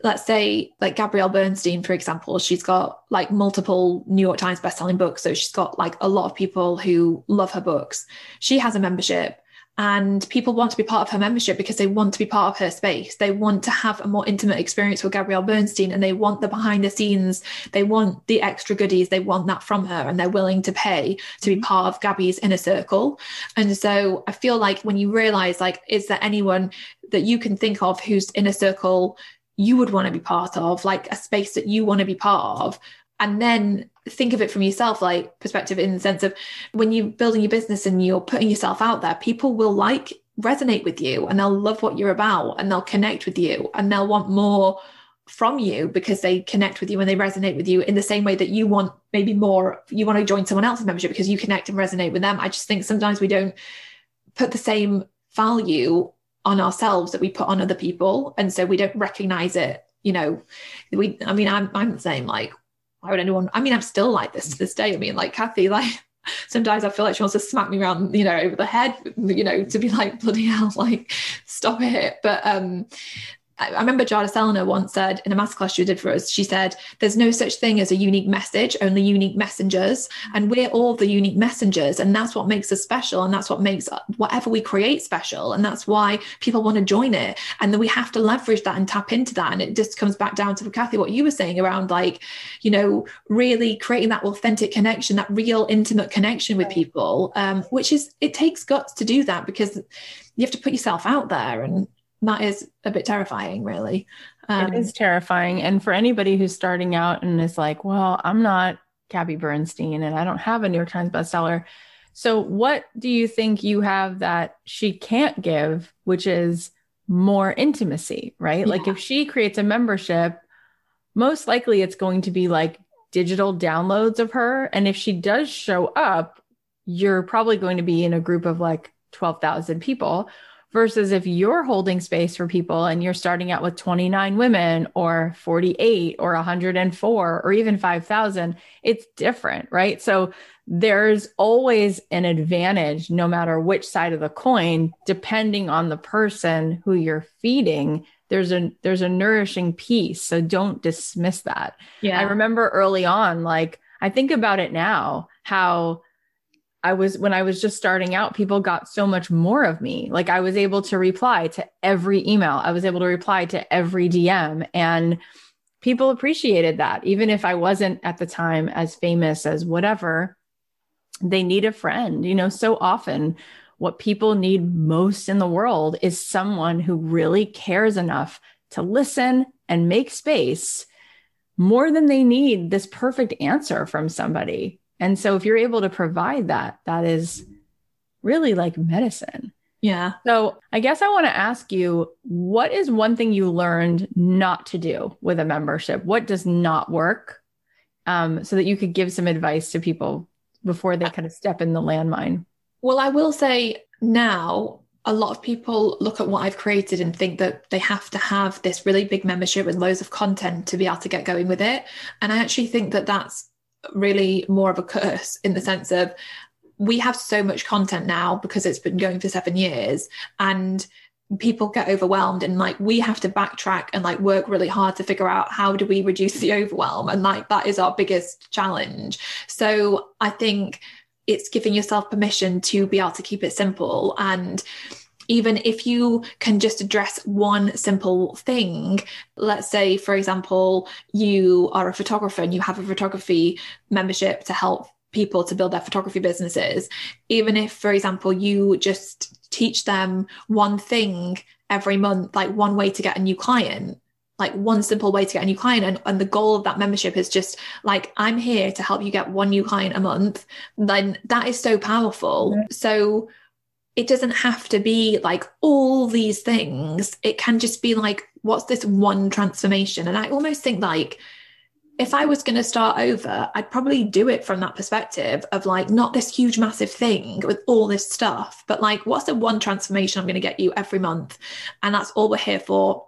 let's say like Gabrielle Bernstein, for example, she's got like multiple New York Times bestselling books. So she's got like a lot of people who love her books. She has a membership and people want to be part of her membership because they want to be part of her space. They want to have a more intimate experience with Gabrielle Bernstein and they want the behind the scenes. They want the extra goodies. They want that from her and they're willing to pay to be mm-hmm. part of Gabby's inner circle. And so I feel like when you realize, like, is there anyone that you can think of whose inner circle you would want to be part of, like a space that you want to be part of. And then think of it from yourself, like perspective in the sense of when you're building your business and you're putting yourself out there, people will like resonate with you and they'll love what you're about and they'll connect with you and they'll want more from you because they connect with you and they resonate with you in the same way that you want maybe more you want to join someone else's membership because you connect and resonate with them i just think sometimes we don't put the same value on ourselves that we put on other people and so we don't recognize it you know we i mean i'm i'm the same like why would anyone i mean i'm still like this to this day i mean like cathy like (laughs) sometimes I feel like she wants to smack me around, you know, over the head, you know, to be like, bloody hell, (laughs) like, stop it. But um, I remember Jadah Sellner once said in a masterclass she did for us, she said, There's no such thing as a unique message, only unique messengers. And we're all the unique messengers. And that's what makes us special. And that's what makes whatever we create special. And that's why people want to join it. And then we have to leverage that and tap into that. And it just comes back down to Cathy, what you were saying around like, you know, really creating that authentic connection, that real intimate connection with people, um, which is, it takes guts to do that because you have to put yourself out there and that is a bit terrifying, really. Um, it is terrifying. And for anybody who's starting out and is like, well, I'm not Gabby Bernstein and I don't have a New York Times bestseller. So, what do you think you have that she can't give, which is more intimacy, right? Yeah. Like, if she creates a membership, most likely it's going to be like digital downloads of her. And if she does show up, you're probably going to be in a group of like 12,000 people versus if you're holding space for people and you're starting out with 29 women or 48 or 104 or even 5,000, it's different, right? So there's always an advantage no matter which side of the coin depending on the person who you're feeding there's a there's a nourishing piece. So don't dismiss that. Yeah. i remember early on like i think about it now how I was when I was just starting out, people got so much more of me. Like I was able to reply to every email, I was able to reply to every DM, and people appreciated that. Even if I wasn't at the time as famous as whatever, they need a friend. You know, so often what people need most in the world is someone who really cares enough to listen and make space more than they need this perfect answer from somebody. And so if you're able to provide that, that is really like medicine. Yeah. So I guess I want to ask you what is one thing you learned not to do with a membership? What does not work? Um, so that you could give some advice to people before they kind of step in the landmine. Well, I will say now, a lot of people look at what I've created and think that they have to have this really big membership with loads of content to be able to get going with it. And I actually think that that's really more of a curse in the sense of we have so much content now because it's been going for seven years and people get overwhelmed and like we have to backtrack and like work really hard to figure out how do we reduce the (laughs) overwhelm and like that is our biggest challenge. So i think it's giving yourself permission to be able to keep it simple and even if you can just address one simple thing, let's say, for example, you are a photographer and you have a photography membership to help people to build their photography businesses, even if, for example, you just teach them one thing every month, like one way to get a new client, like one simple way to get a new client and, and the goal of that membership is just like i'm here to help you get one new client a month then that is so powerful. So it doesn't have to be like all these things. It can just be like, what's this one transformation? And I almost think like, if I was going to start over, I'd probably do it from that perspective of like, not this huge, massive thing with all this stuff, but like, what's the one transformation I'm going to get you every month? And that's all we're here for.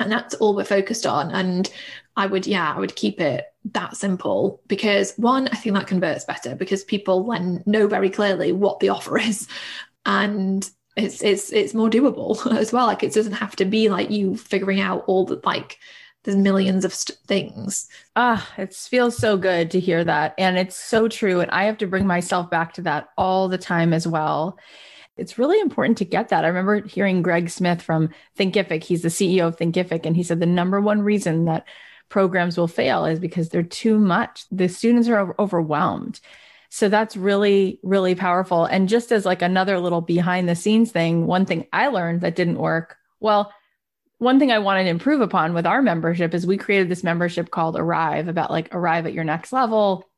And that's all we're focused on. And I would, yeah, I would keep it that simple because one, I think that converts better because people then know very clearly what the offer is and it's it's it's more doable (laughs) as well like it doesn't have to be like you figuring out all the like there's millions of st- things ah it feels so good to hear that and it's so true and i have to bring myself back to that all the time as well it's really important to get that. I remember hearing Greg Smith from Thinkific. He's the CEO of Thinkific, and he said the number one reason that programs will fail is because they're too much. The students are overwhelmed. So that's really, really powerful. And just as like another little behind the scenes thing, one thing I learned that didn't work. Well, one thing I wanted to improve upon with our membership is we created this membership called Arrive about like arrive at your next level.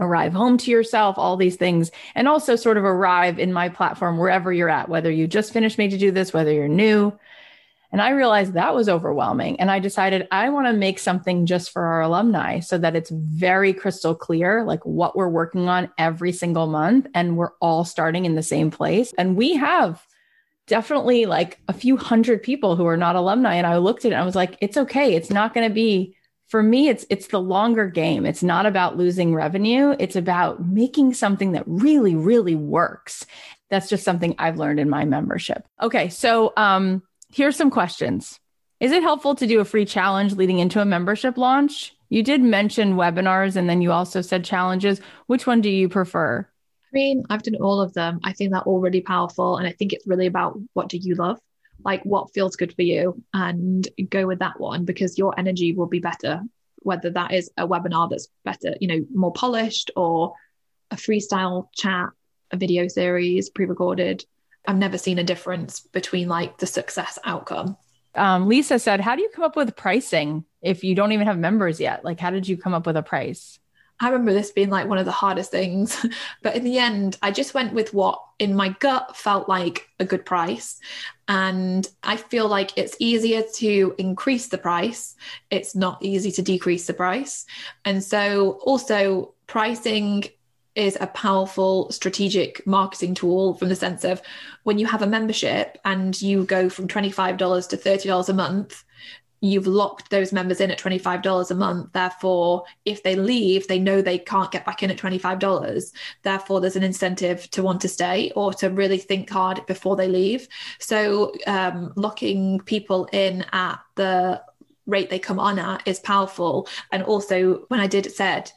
arrive home to yourself, all these things, and also sort of arrive in my platform wherever you're at, whether you just finished Made to Do This, whether you're new. And I realized that was overwhelming. And I decided I want to make something just for our alumni so that it's very crystal clear, like what we're working on every single month. And we're all starting in the same place. And we have definitely like a few hundred people who are not alumni. And I looked at it and I was like, it's okay. It's not going to be for me it's it's the longer game it's not about losing revenue it's about making something that really really works that's just something i've learned in my membership okay so um here's some questions is it helpful to do a free challenge leading into a membership launch you did mention webinars and then you also said challenges which one do you prefer I mean, I've done all of them. I think they're all really powerful. And I think it's really about what do you love? like what feels good for you and go with that one because your energy will be better whether that is a webinar that's better you know more polished or a freestyle chat a video series pre-recorded i've never seen a difference between like the success outcome um, lisa said how do you come up with pricing if you don't even have members yet like how did you come up with a price I remember this being like one of the hardest things. (laughs) but in the end, I just went with what in my gut felt like a good price. And I feel like it's easier to increase the price, it's not easy to decrease the price. And so, also, pricing is a powerful strategic marketing tool from the sense of when you have a membership and you go from $25 to $30 a month you've locked those members in at $25 a month. Therefore, if they leave, they know they can't get back in at $25. Therefore, there's an incentive to want to stay or to really think hard before they leave. So, um, locking people in at the rate they come on at is powerful. And also, when I did said,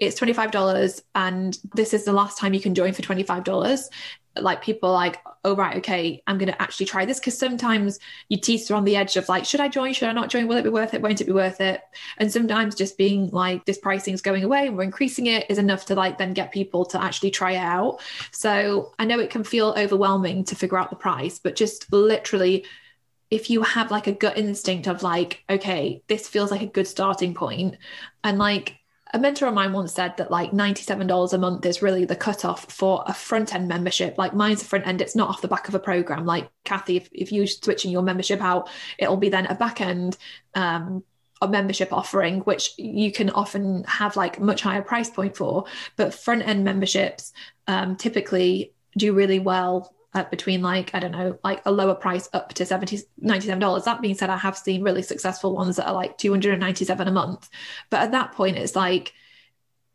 it's $25 and this is the last time you can join for $25 like people like oh right okay i'm going to actually try this because sometimes you teeter on the edge of like should i join? Should i not join? Will it be worth it? Won't it be worth it? And sometimes just being like this pricing is going away and we're increasing it is enough to like then get people to actually try it out. So i know it can feel overwhelming to figure out the price but just literally if you have like a gut instinct of like okay this feels like a good starting point and like a mentor of mine once said that like $97 a month is really the cutoff for a front end membership. Like mine's a front end, it's not off the back of a program. Like Cathy, if, if you're switching your membership out, it'll be then a back end um, a membership offering, which you can often have like much higher price point for. But front end memberships um, typically do really well at between like, I don't know, like a lower price up to 70 $97. That being said, I have seen really successful ones that are like 297 a month. But at that point, it's like,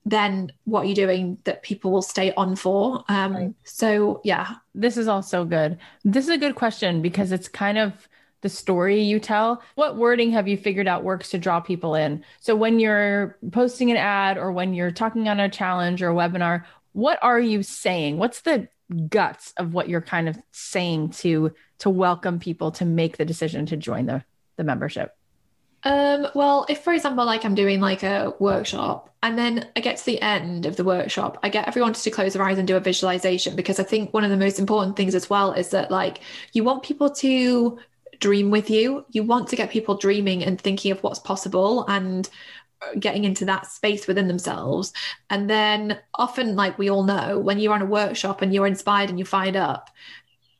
then what are you doing that people will stay on for? Um, right. So, yeah. This is all so good. This is a good question because it's kind of the story you tell. What wording have you figured out works to draw people in? So, when you're posting an ad or when you're talking on a challenge or a webinar, what are you saying? What's the guts of what you're kind of saying to to welcome people to make the decision to join the the membership um, well, if for example, like I'm doing like a workshop and then I get to the end of the workshop, I get everyone to close their eyes and do a visualization because I think one of the most important things as well is that like you want people to dream with you. You want to get people dreaming and thinking of what's possible and getting into that space within themselves. And then often, like we all know, when you're on a workshop and you're inspired and you find up,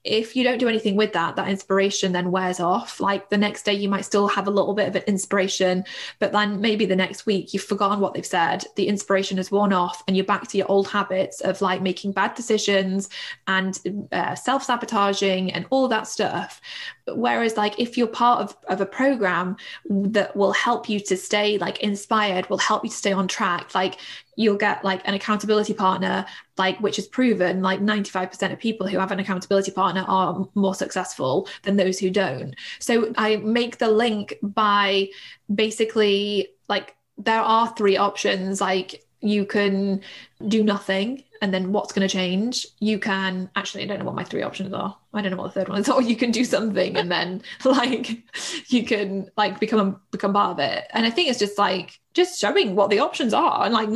if you don't do anything with that, that inspiration then wears off. Like the next day, you might still have a little bit of an inspiration, but then maybe the next week you've forgotten what they've said. The inspiration has worn off, and you're back to your old habits of like making bad decisions and uh, self sabotaging and all that stuff. Whereas, like, if you're part of, of a program that will help you to stay like inspired, will help you to stay on track, like you'll get like an accountability partner like which is proven like 95% of people who have an accountability partner are more successful than those who don't. So i make the link by basically like there are three options like you can do nothing and then what's going to change? You can actually i don't know what my three options are. I don't know what the third one is. (laughs) Or you can do something and then (laughs) like you can like become become part of it. And i think it's just like just showing what the options are. And like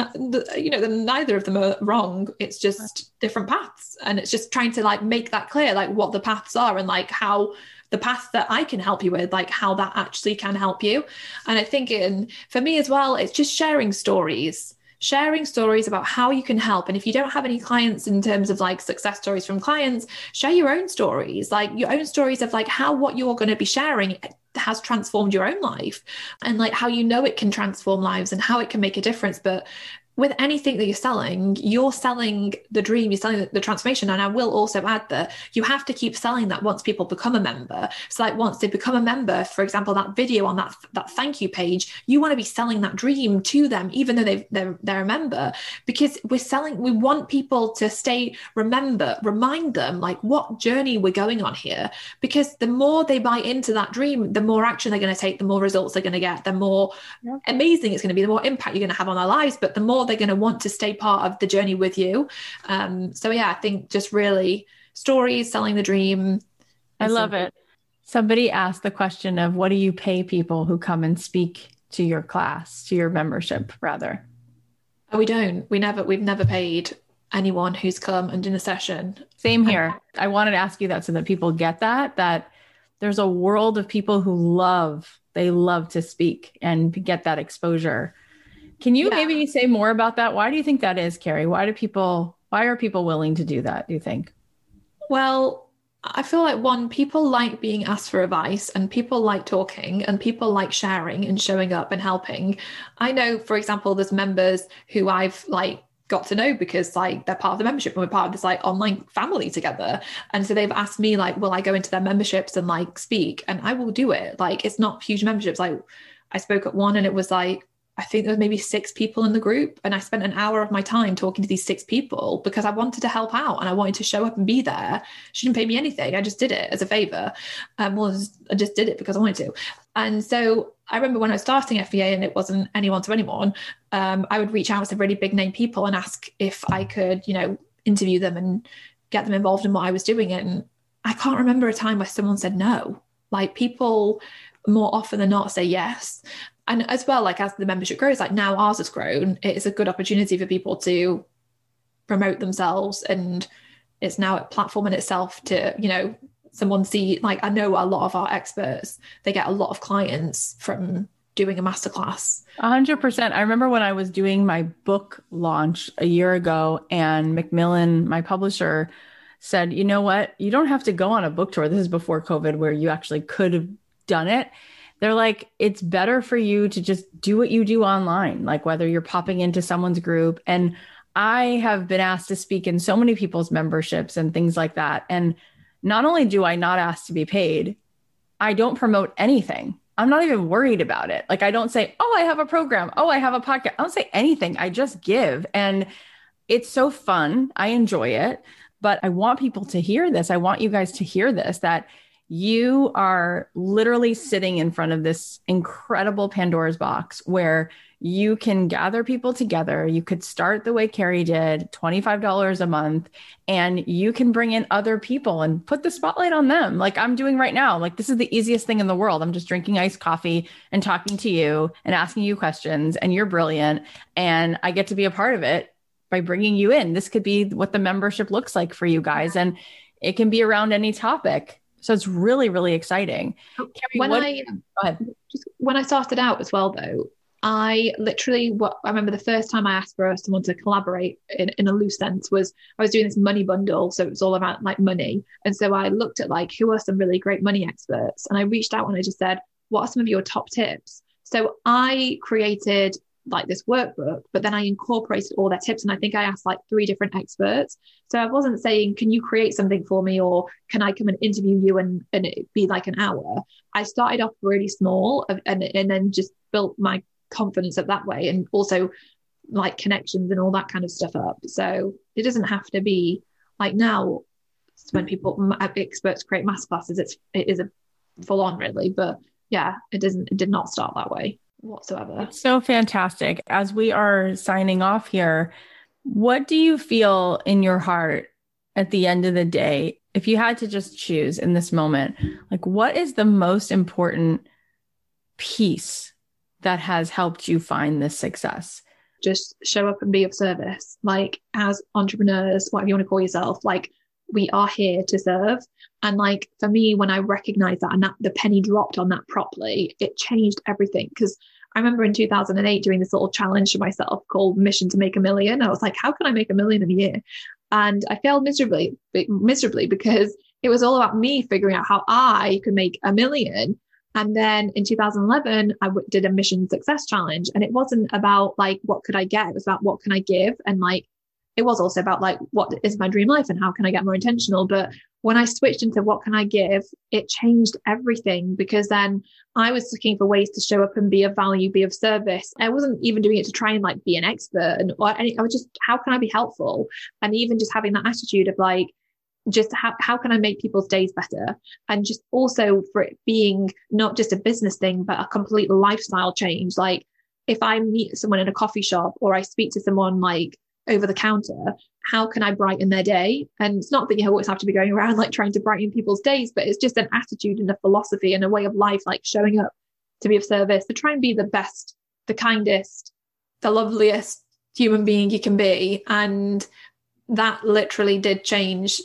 you know neither of them are wrong. It's just different paths. And it's just trying to like make that clear like what the paths are and like how the path that I can help you with, like how that actually can help you. And I think in for me as well, it's just sharing stories sharing stories about how you can help. And if you don't have any clients in terms of like success stories from clients, share your own stories, like your own stories of like how what you're going to be sharing has transformed your own life and like how you know it can transform lives and how it can make a difference but with anything that you're selling, you're selling the dream, you're selling the, the, transformation. And I will also add that you have to keep selling that once people become a member. So, like once they become a member, for example, that video on that that thank you page, you want to be selling that dream to them, even though they they're, they're a member, because we're selling. We want people to stay, remember, remind them like what journey we're going on here. Because the more they buy into that dream, the more action they're going to take, the more results they're going to get, the more yeah. amazing it's going to be, the more impact you're going to have on their lives. But the more they're going to want to stay part of the journey with you. Um, so yeah, I think just really stories, selling the dream. I love it. Somebody asked the question of what do you pay people who come and speak to your class, to your membership, rather? Oh, we don't. We never. We've never paid anyone who's come and done a session. Same here. I wanted to ask you that so that people get that that there's a world of people who love they love to speak and get that exposure can you yeah. maybe say more about that? Why do you think that is, Carrie? Why do people why are people willing to do that, do you think? Well, I feel like one, people like being asked for advice and people like talking and people like sharing and showing up and helping. I know, for example, there's members who I've like got to know because like they're part of the membership and we're part of this like online family together. And so they've asked me like, will I go into their memberships and like speak? And I will do it. Like it's not huge memberships. Like I spoke at one and it was like I think there was maybe six people in the group. And I spent an hour of my time talking to these six people because I wanted to help out and I wanted to show up and be there. She didn't pay me anything. I just did it as a favor. Um, well, I just did it because I wanted to. And so I remember when I was starting FEA and it wasn't anyone to anyone, um, I would reach out to really big name people and ask if I could, you know, interview them and get them involved in what I was doing. And I can't remember a time where someone said no. Like people more often than not say yes and as well like as the membership grows like now ours has grown it's a good opportunity for people to promote themselves and it's now a platform in itself to you know someone see like i know a lot of our experts they get a lot of clients from doing a masterclass. 100% i remember when i was doing my book launch a year ago and macmillan my publisher said you know what? You don't have to go on a book tour. This is before covid where you actually could have done it they're like, it's better for you to just do what you do online, like whether you're popping into someone's group. And I have been asked to speak in so many people's memberships and things like that. And not only do I not ask to be paid, I don't promote anything. I'm not even worried about it. Like, I don't say, oh, I have a program. Oh, I have a podcast. I don't say anything. I just give. And it's so fun. I enjoy it. But I want people to hear this. I want you guys to hear this that you are literally sitting in front of this incredible Pandora's box where you can gather people together. You could start the way Carrie did, $25 a month, and you can bring in other people and put the spotlight on them, like I'm doing right now. Like, this is the easiest thing in the world. I'm just drinking iced coffee and talking to you and asking you questions, and you're brilliant. And I get to be a part of it by bringing you in. This could be what the membership looks like for you guys. And it can be around any topic. So it's really, really exciting. Oh, Carrie, when what, I just when I started out as well, though, I literally what I remember the first time I asked for someone to collaborate in, in a loose sense was I was doing this money bundle. So it was all about like money. And so I looked at like who are some really great money experts. And I reached out and I just said, what are some of your top tips? So I created like this workbook, but then I incorporated all their tips. And I think I asked like three different experts. So I wasn't saying, can you create something for me or can I come and interview you and, and it be like an hour? I started off really small and, and then just built my confidence up that way and also like connections and all that kind of stuff up. So it doesn't have to be like now when people uh, experts create masterclasses, it's it is a full on really, but yeah, it doesn't it did not start that way whatsoever. It's so fantastic. As we are signing off here, what do you feel in your heart at the end of the day? If you had to just choose in this moment, like what is the most important piece that has helped you find this success? Just show up and be of service. Like as entrepreneurs, whatever you want to call yourself, like we are here to serve. And like for me, when I recognized that and that the penny dropped on that properly, it changed everything. Because I remember in 2008 doing this little challenge to myself called Mission to Make a Million. I was like, how can I make a million in a year? And I failed miserably, miserably because it was all about me figuring out how I could make a million. And then in 2011, I did a mission success challenge and it wasn't about like, what could I get? It was about what can I give? And like, it was also about like, what is my dream life and how can I get more intentional? But when I switched into what can I give, it changed everything because then I was looking for ways to show up and be of value, be of service. I wasn't even doing it to try and like be an expert and or any, I was just, how can I be helpful? And even just having that attitude of like, just how, how can I make people's days better? And just also for it being not just a business thing, but a complete lifestyle change. Like if I meet someone in a coffee shop or I speak to someone like over the counter, how can I brighten their day? And it's not that you always have to be going around like trying to brighten people's days, but it's just an attitude and a philosophy and a way of life, like showing up to be of service, to try and be the best, the kindest, the loveliest human being you can be. And that literally did change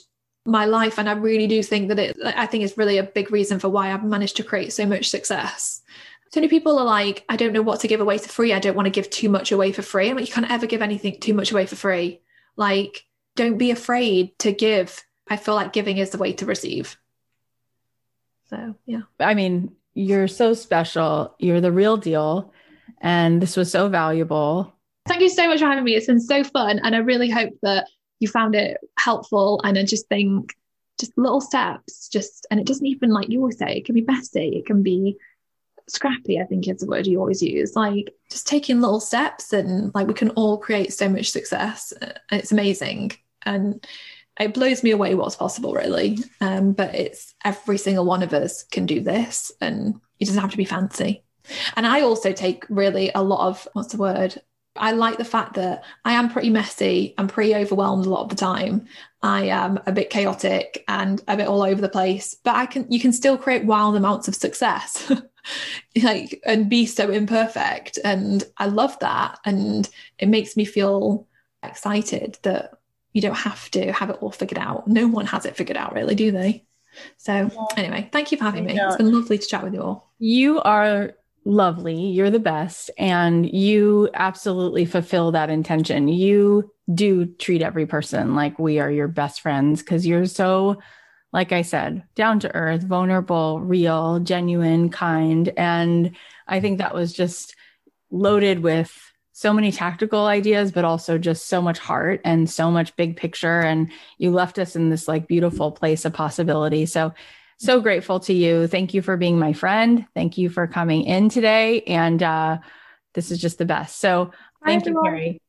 my life. And I really do think that it, I think it's really a big reason for why I've managed to create so much success. So many people are like, I don't know what to give away for free. I don't want to give too much away for free. I'm like, you can't ever give anything too much away for free. Like, don't be afraid to give. I feel like giving is the way to receive. So, yeah. I mean, you're so special. You're the real deal. And this was so valuable. Thank you so much for having me. It's been so fun. And I really hope that you found it helpful. And I just think just little steps, just, and it doesn't even like you always say, it can be messy, it can be scrappy, I think is the word you always use. Like just taking little steps and like we can all create so much success. And it's amazing. And it blows me away what's possible, really. Um, but it's every single one of us can do this and it doesn't have to be fancy. And I also take really a lot of what's the word? I like the fact that I am pretty messy. I'm pretty overwhelmed a lot of the time. I am a bit chaotic and a bit all over the place, but I can, you can still create wild amounts of success. (laughs) (laughs) like and be so imperfect. And i love that. And it makes me feel excited that you don't have to have it all figured out. No one has it figured out really do they? So anyway thank you for having me. it's been lovely to chat with you all. You are lovely. You're the best. And you absolutely fulfill that intention. You do treat every person like we are your best friends because you're so, like I said, down to earth, vulnerable, real, genuine, kind. And I think that was just loaded with so many tactical ideas, but also just so much heart and so much big picture. And you left us in this like beautiful place of possibility. So so grateful to you. Thank you for being my friend. Thank you for coming in today. And uh, this is just the best. So thank you, Carrie.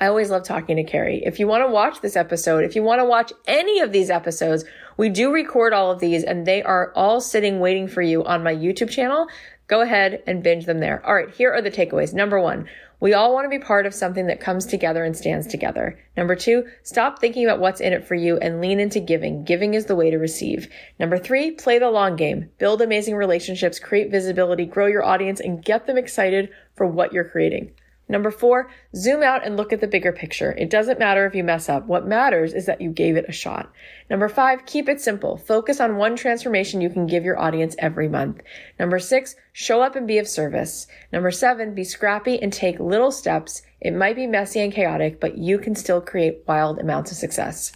I always love talking to Carrie. If you want to watch this episode, if you want to watch any of these episodes, we do record all of these and they are all sitting waiting for you on my YouTube channel. Go ahead and binge them there. All right, here are the takeaways. Number one, we all want to be part of something that comes together and stands together. Number two, stop thinking about what's in it for you and lean into giving. Giving is the way to receive. Number three, play the long game. Build amazing relationships, create visibility, grow your audience, and get them excited for what you're creating. Number four, zoom out and look at the bigger picture. It doesn't matter if you mess up. What matters is that you gave it a shot. Number five, keep it simple. Focus on one transformation you can give your audience every month. Number six, show up and be of service. Number seven, be scrappy and take little steps. It might be messy and chaotic, but you can still create wild amounts of success.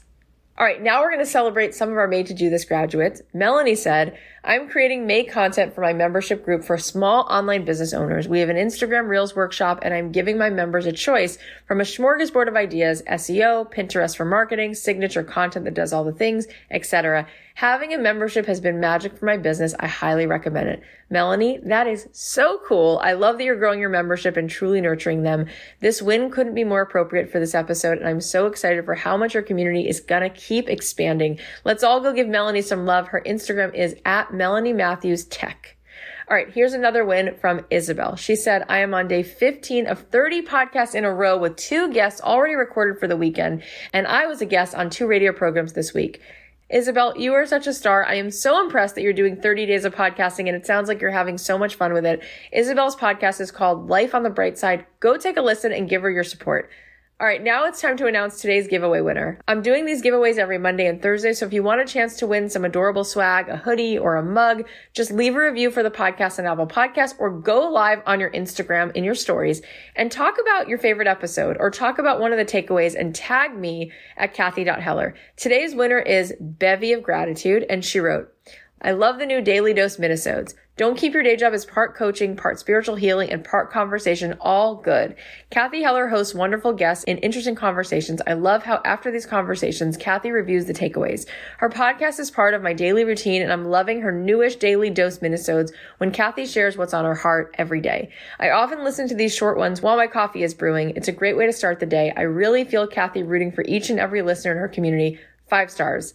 All right, now we're going to celebrate some of our Made to Do This graduates. Melanie said, I'm creating May content for my membership group for small online business owners. We have an Instagram Reels workshop and I'm giving my members a choice from a smorgasbord of ideas, SEO, Pinterest for marketing, signature content that does all the things, etc. Having a membership has been magic for my business. I highly recommend it. Melanie, that is so cool. I love that you're growing your membership and truly nurturing them. This win couldn't be more appropriate for this episode, and I'm so excited for how much our community is gonna keep expanding. Let's all go give Melanie some love. Her Instagram is at Melanie Matthews Tech. All right, here's another win from Isabel. She said, I am on day 15 of 30 podcasts in a row with two guests already recorded for the weekend, and I was a guest on two radio programs this week. Isabel, you are such a star. I am so impressed that you're doing 30 days of podcasting and it sounds like you're having so much fun with it. Isabel's podcast is called Life on the Bright Side. Go take a listen and give her your support. All right, now it's time to announce today's giveaway winner. I'm doing these giveaways every Monday and Thursday, so if you want a chance to win some adorable swag, a hoodie, or a mug, just leave a review for the podcast on Apple Podcast or go live on your Instagram in your stories and talk about your favorite episode or talk about one of the takeaways and tag me at Cathy.Heller. Today's winner is Bevy of Gratitude, and she wrote, I love the new Daily Dose minisodes. Don't keep your day job as part coaching, part spiritual healing, and part conversation, all good. Cathy Heller hosts wonderful guests and interesting conversations. I love how after these conversations, Cathy reviews the takeaways. Her podcast is part of my daily routine, and I'm loving her newish Daily Dose minisodes when Cathy shares what's on her heart every day. I often listen to these short ones while my coffee is brewing. It's a great way to start the day. I really feel Cathy rooting for each and every listener in her community. Five stars.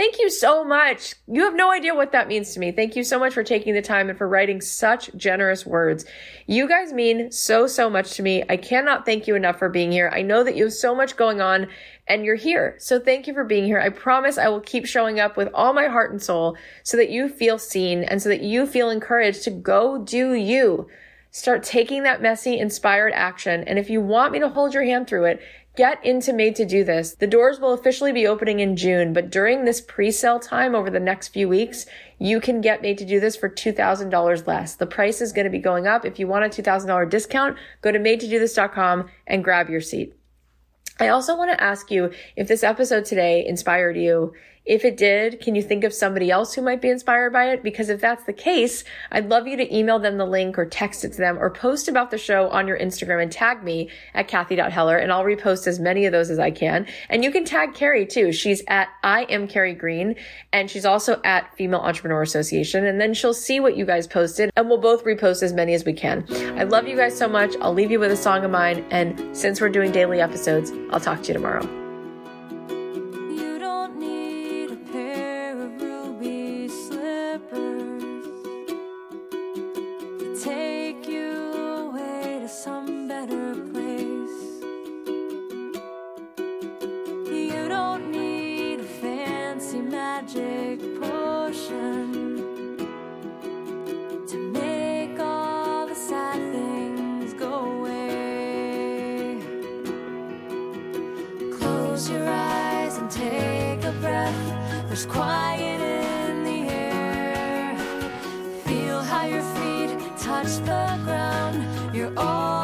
Thank you so much. You have no idea what that means to me. Thank you so much for taking the time and for writing such generous words. You guys mean so, so much to me. I cannot thank you enough for being here. I know that you have so much going on and you're here. So thank you for being here. I promise I will keep showing up with all my heart and soul so that you feel seen and so that you feel encouraged to go do you. Start taking that messy, inspired action. And if you want me to hold your hand through it, Get into Made to Do This. The doors will officially be opening in June, but during this pre-sale time over the next few weeks, you can get Made to Do This for $2,000 less. The price is going to be going up. If you want a $2,000 discount, go to madetodothis.com and grab your seat. I also want to ask you if this episode today inspired you if it did, can you think of somebody else who might be inspired by it? Because if that's the case, I'd love you to email them the link or text it to them or post about the show on your Instagram and tag me at Cathy.Heller and I'll repost as many of those as I can. And you can tag Carrie too. She's at I am Carrie Green and she's also at Female Entrepreneur Association. And then she'll see what you guys posted and we'll both repost as many as we can. I love you guys so much. I'll leave you with a song of mine. And since we're doing daily episodes, I'll talk to you tomorrow. There's quiet in the air. Feel how your feet touch the ground. You're already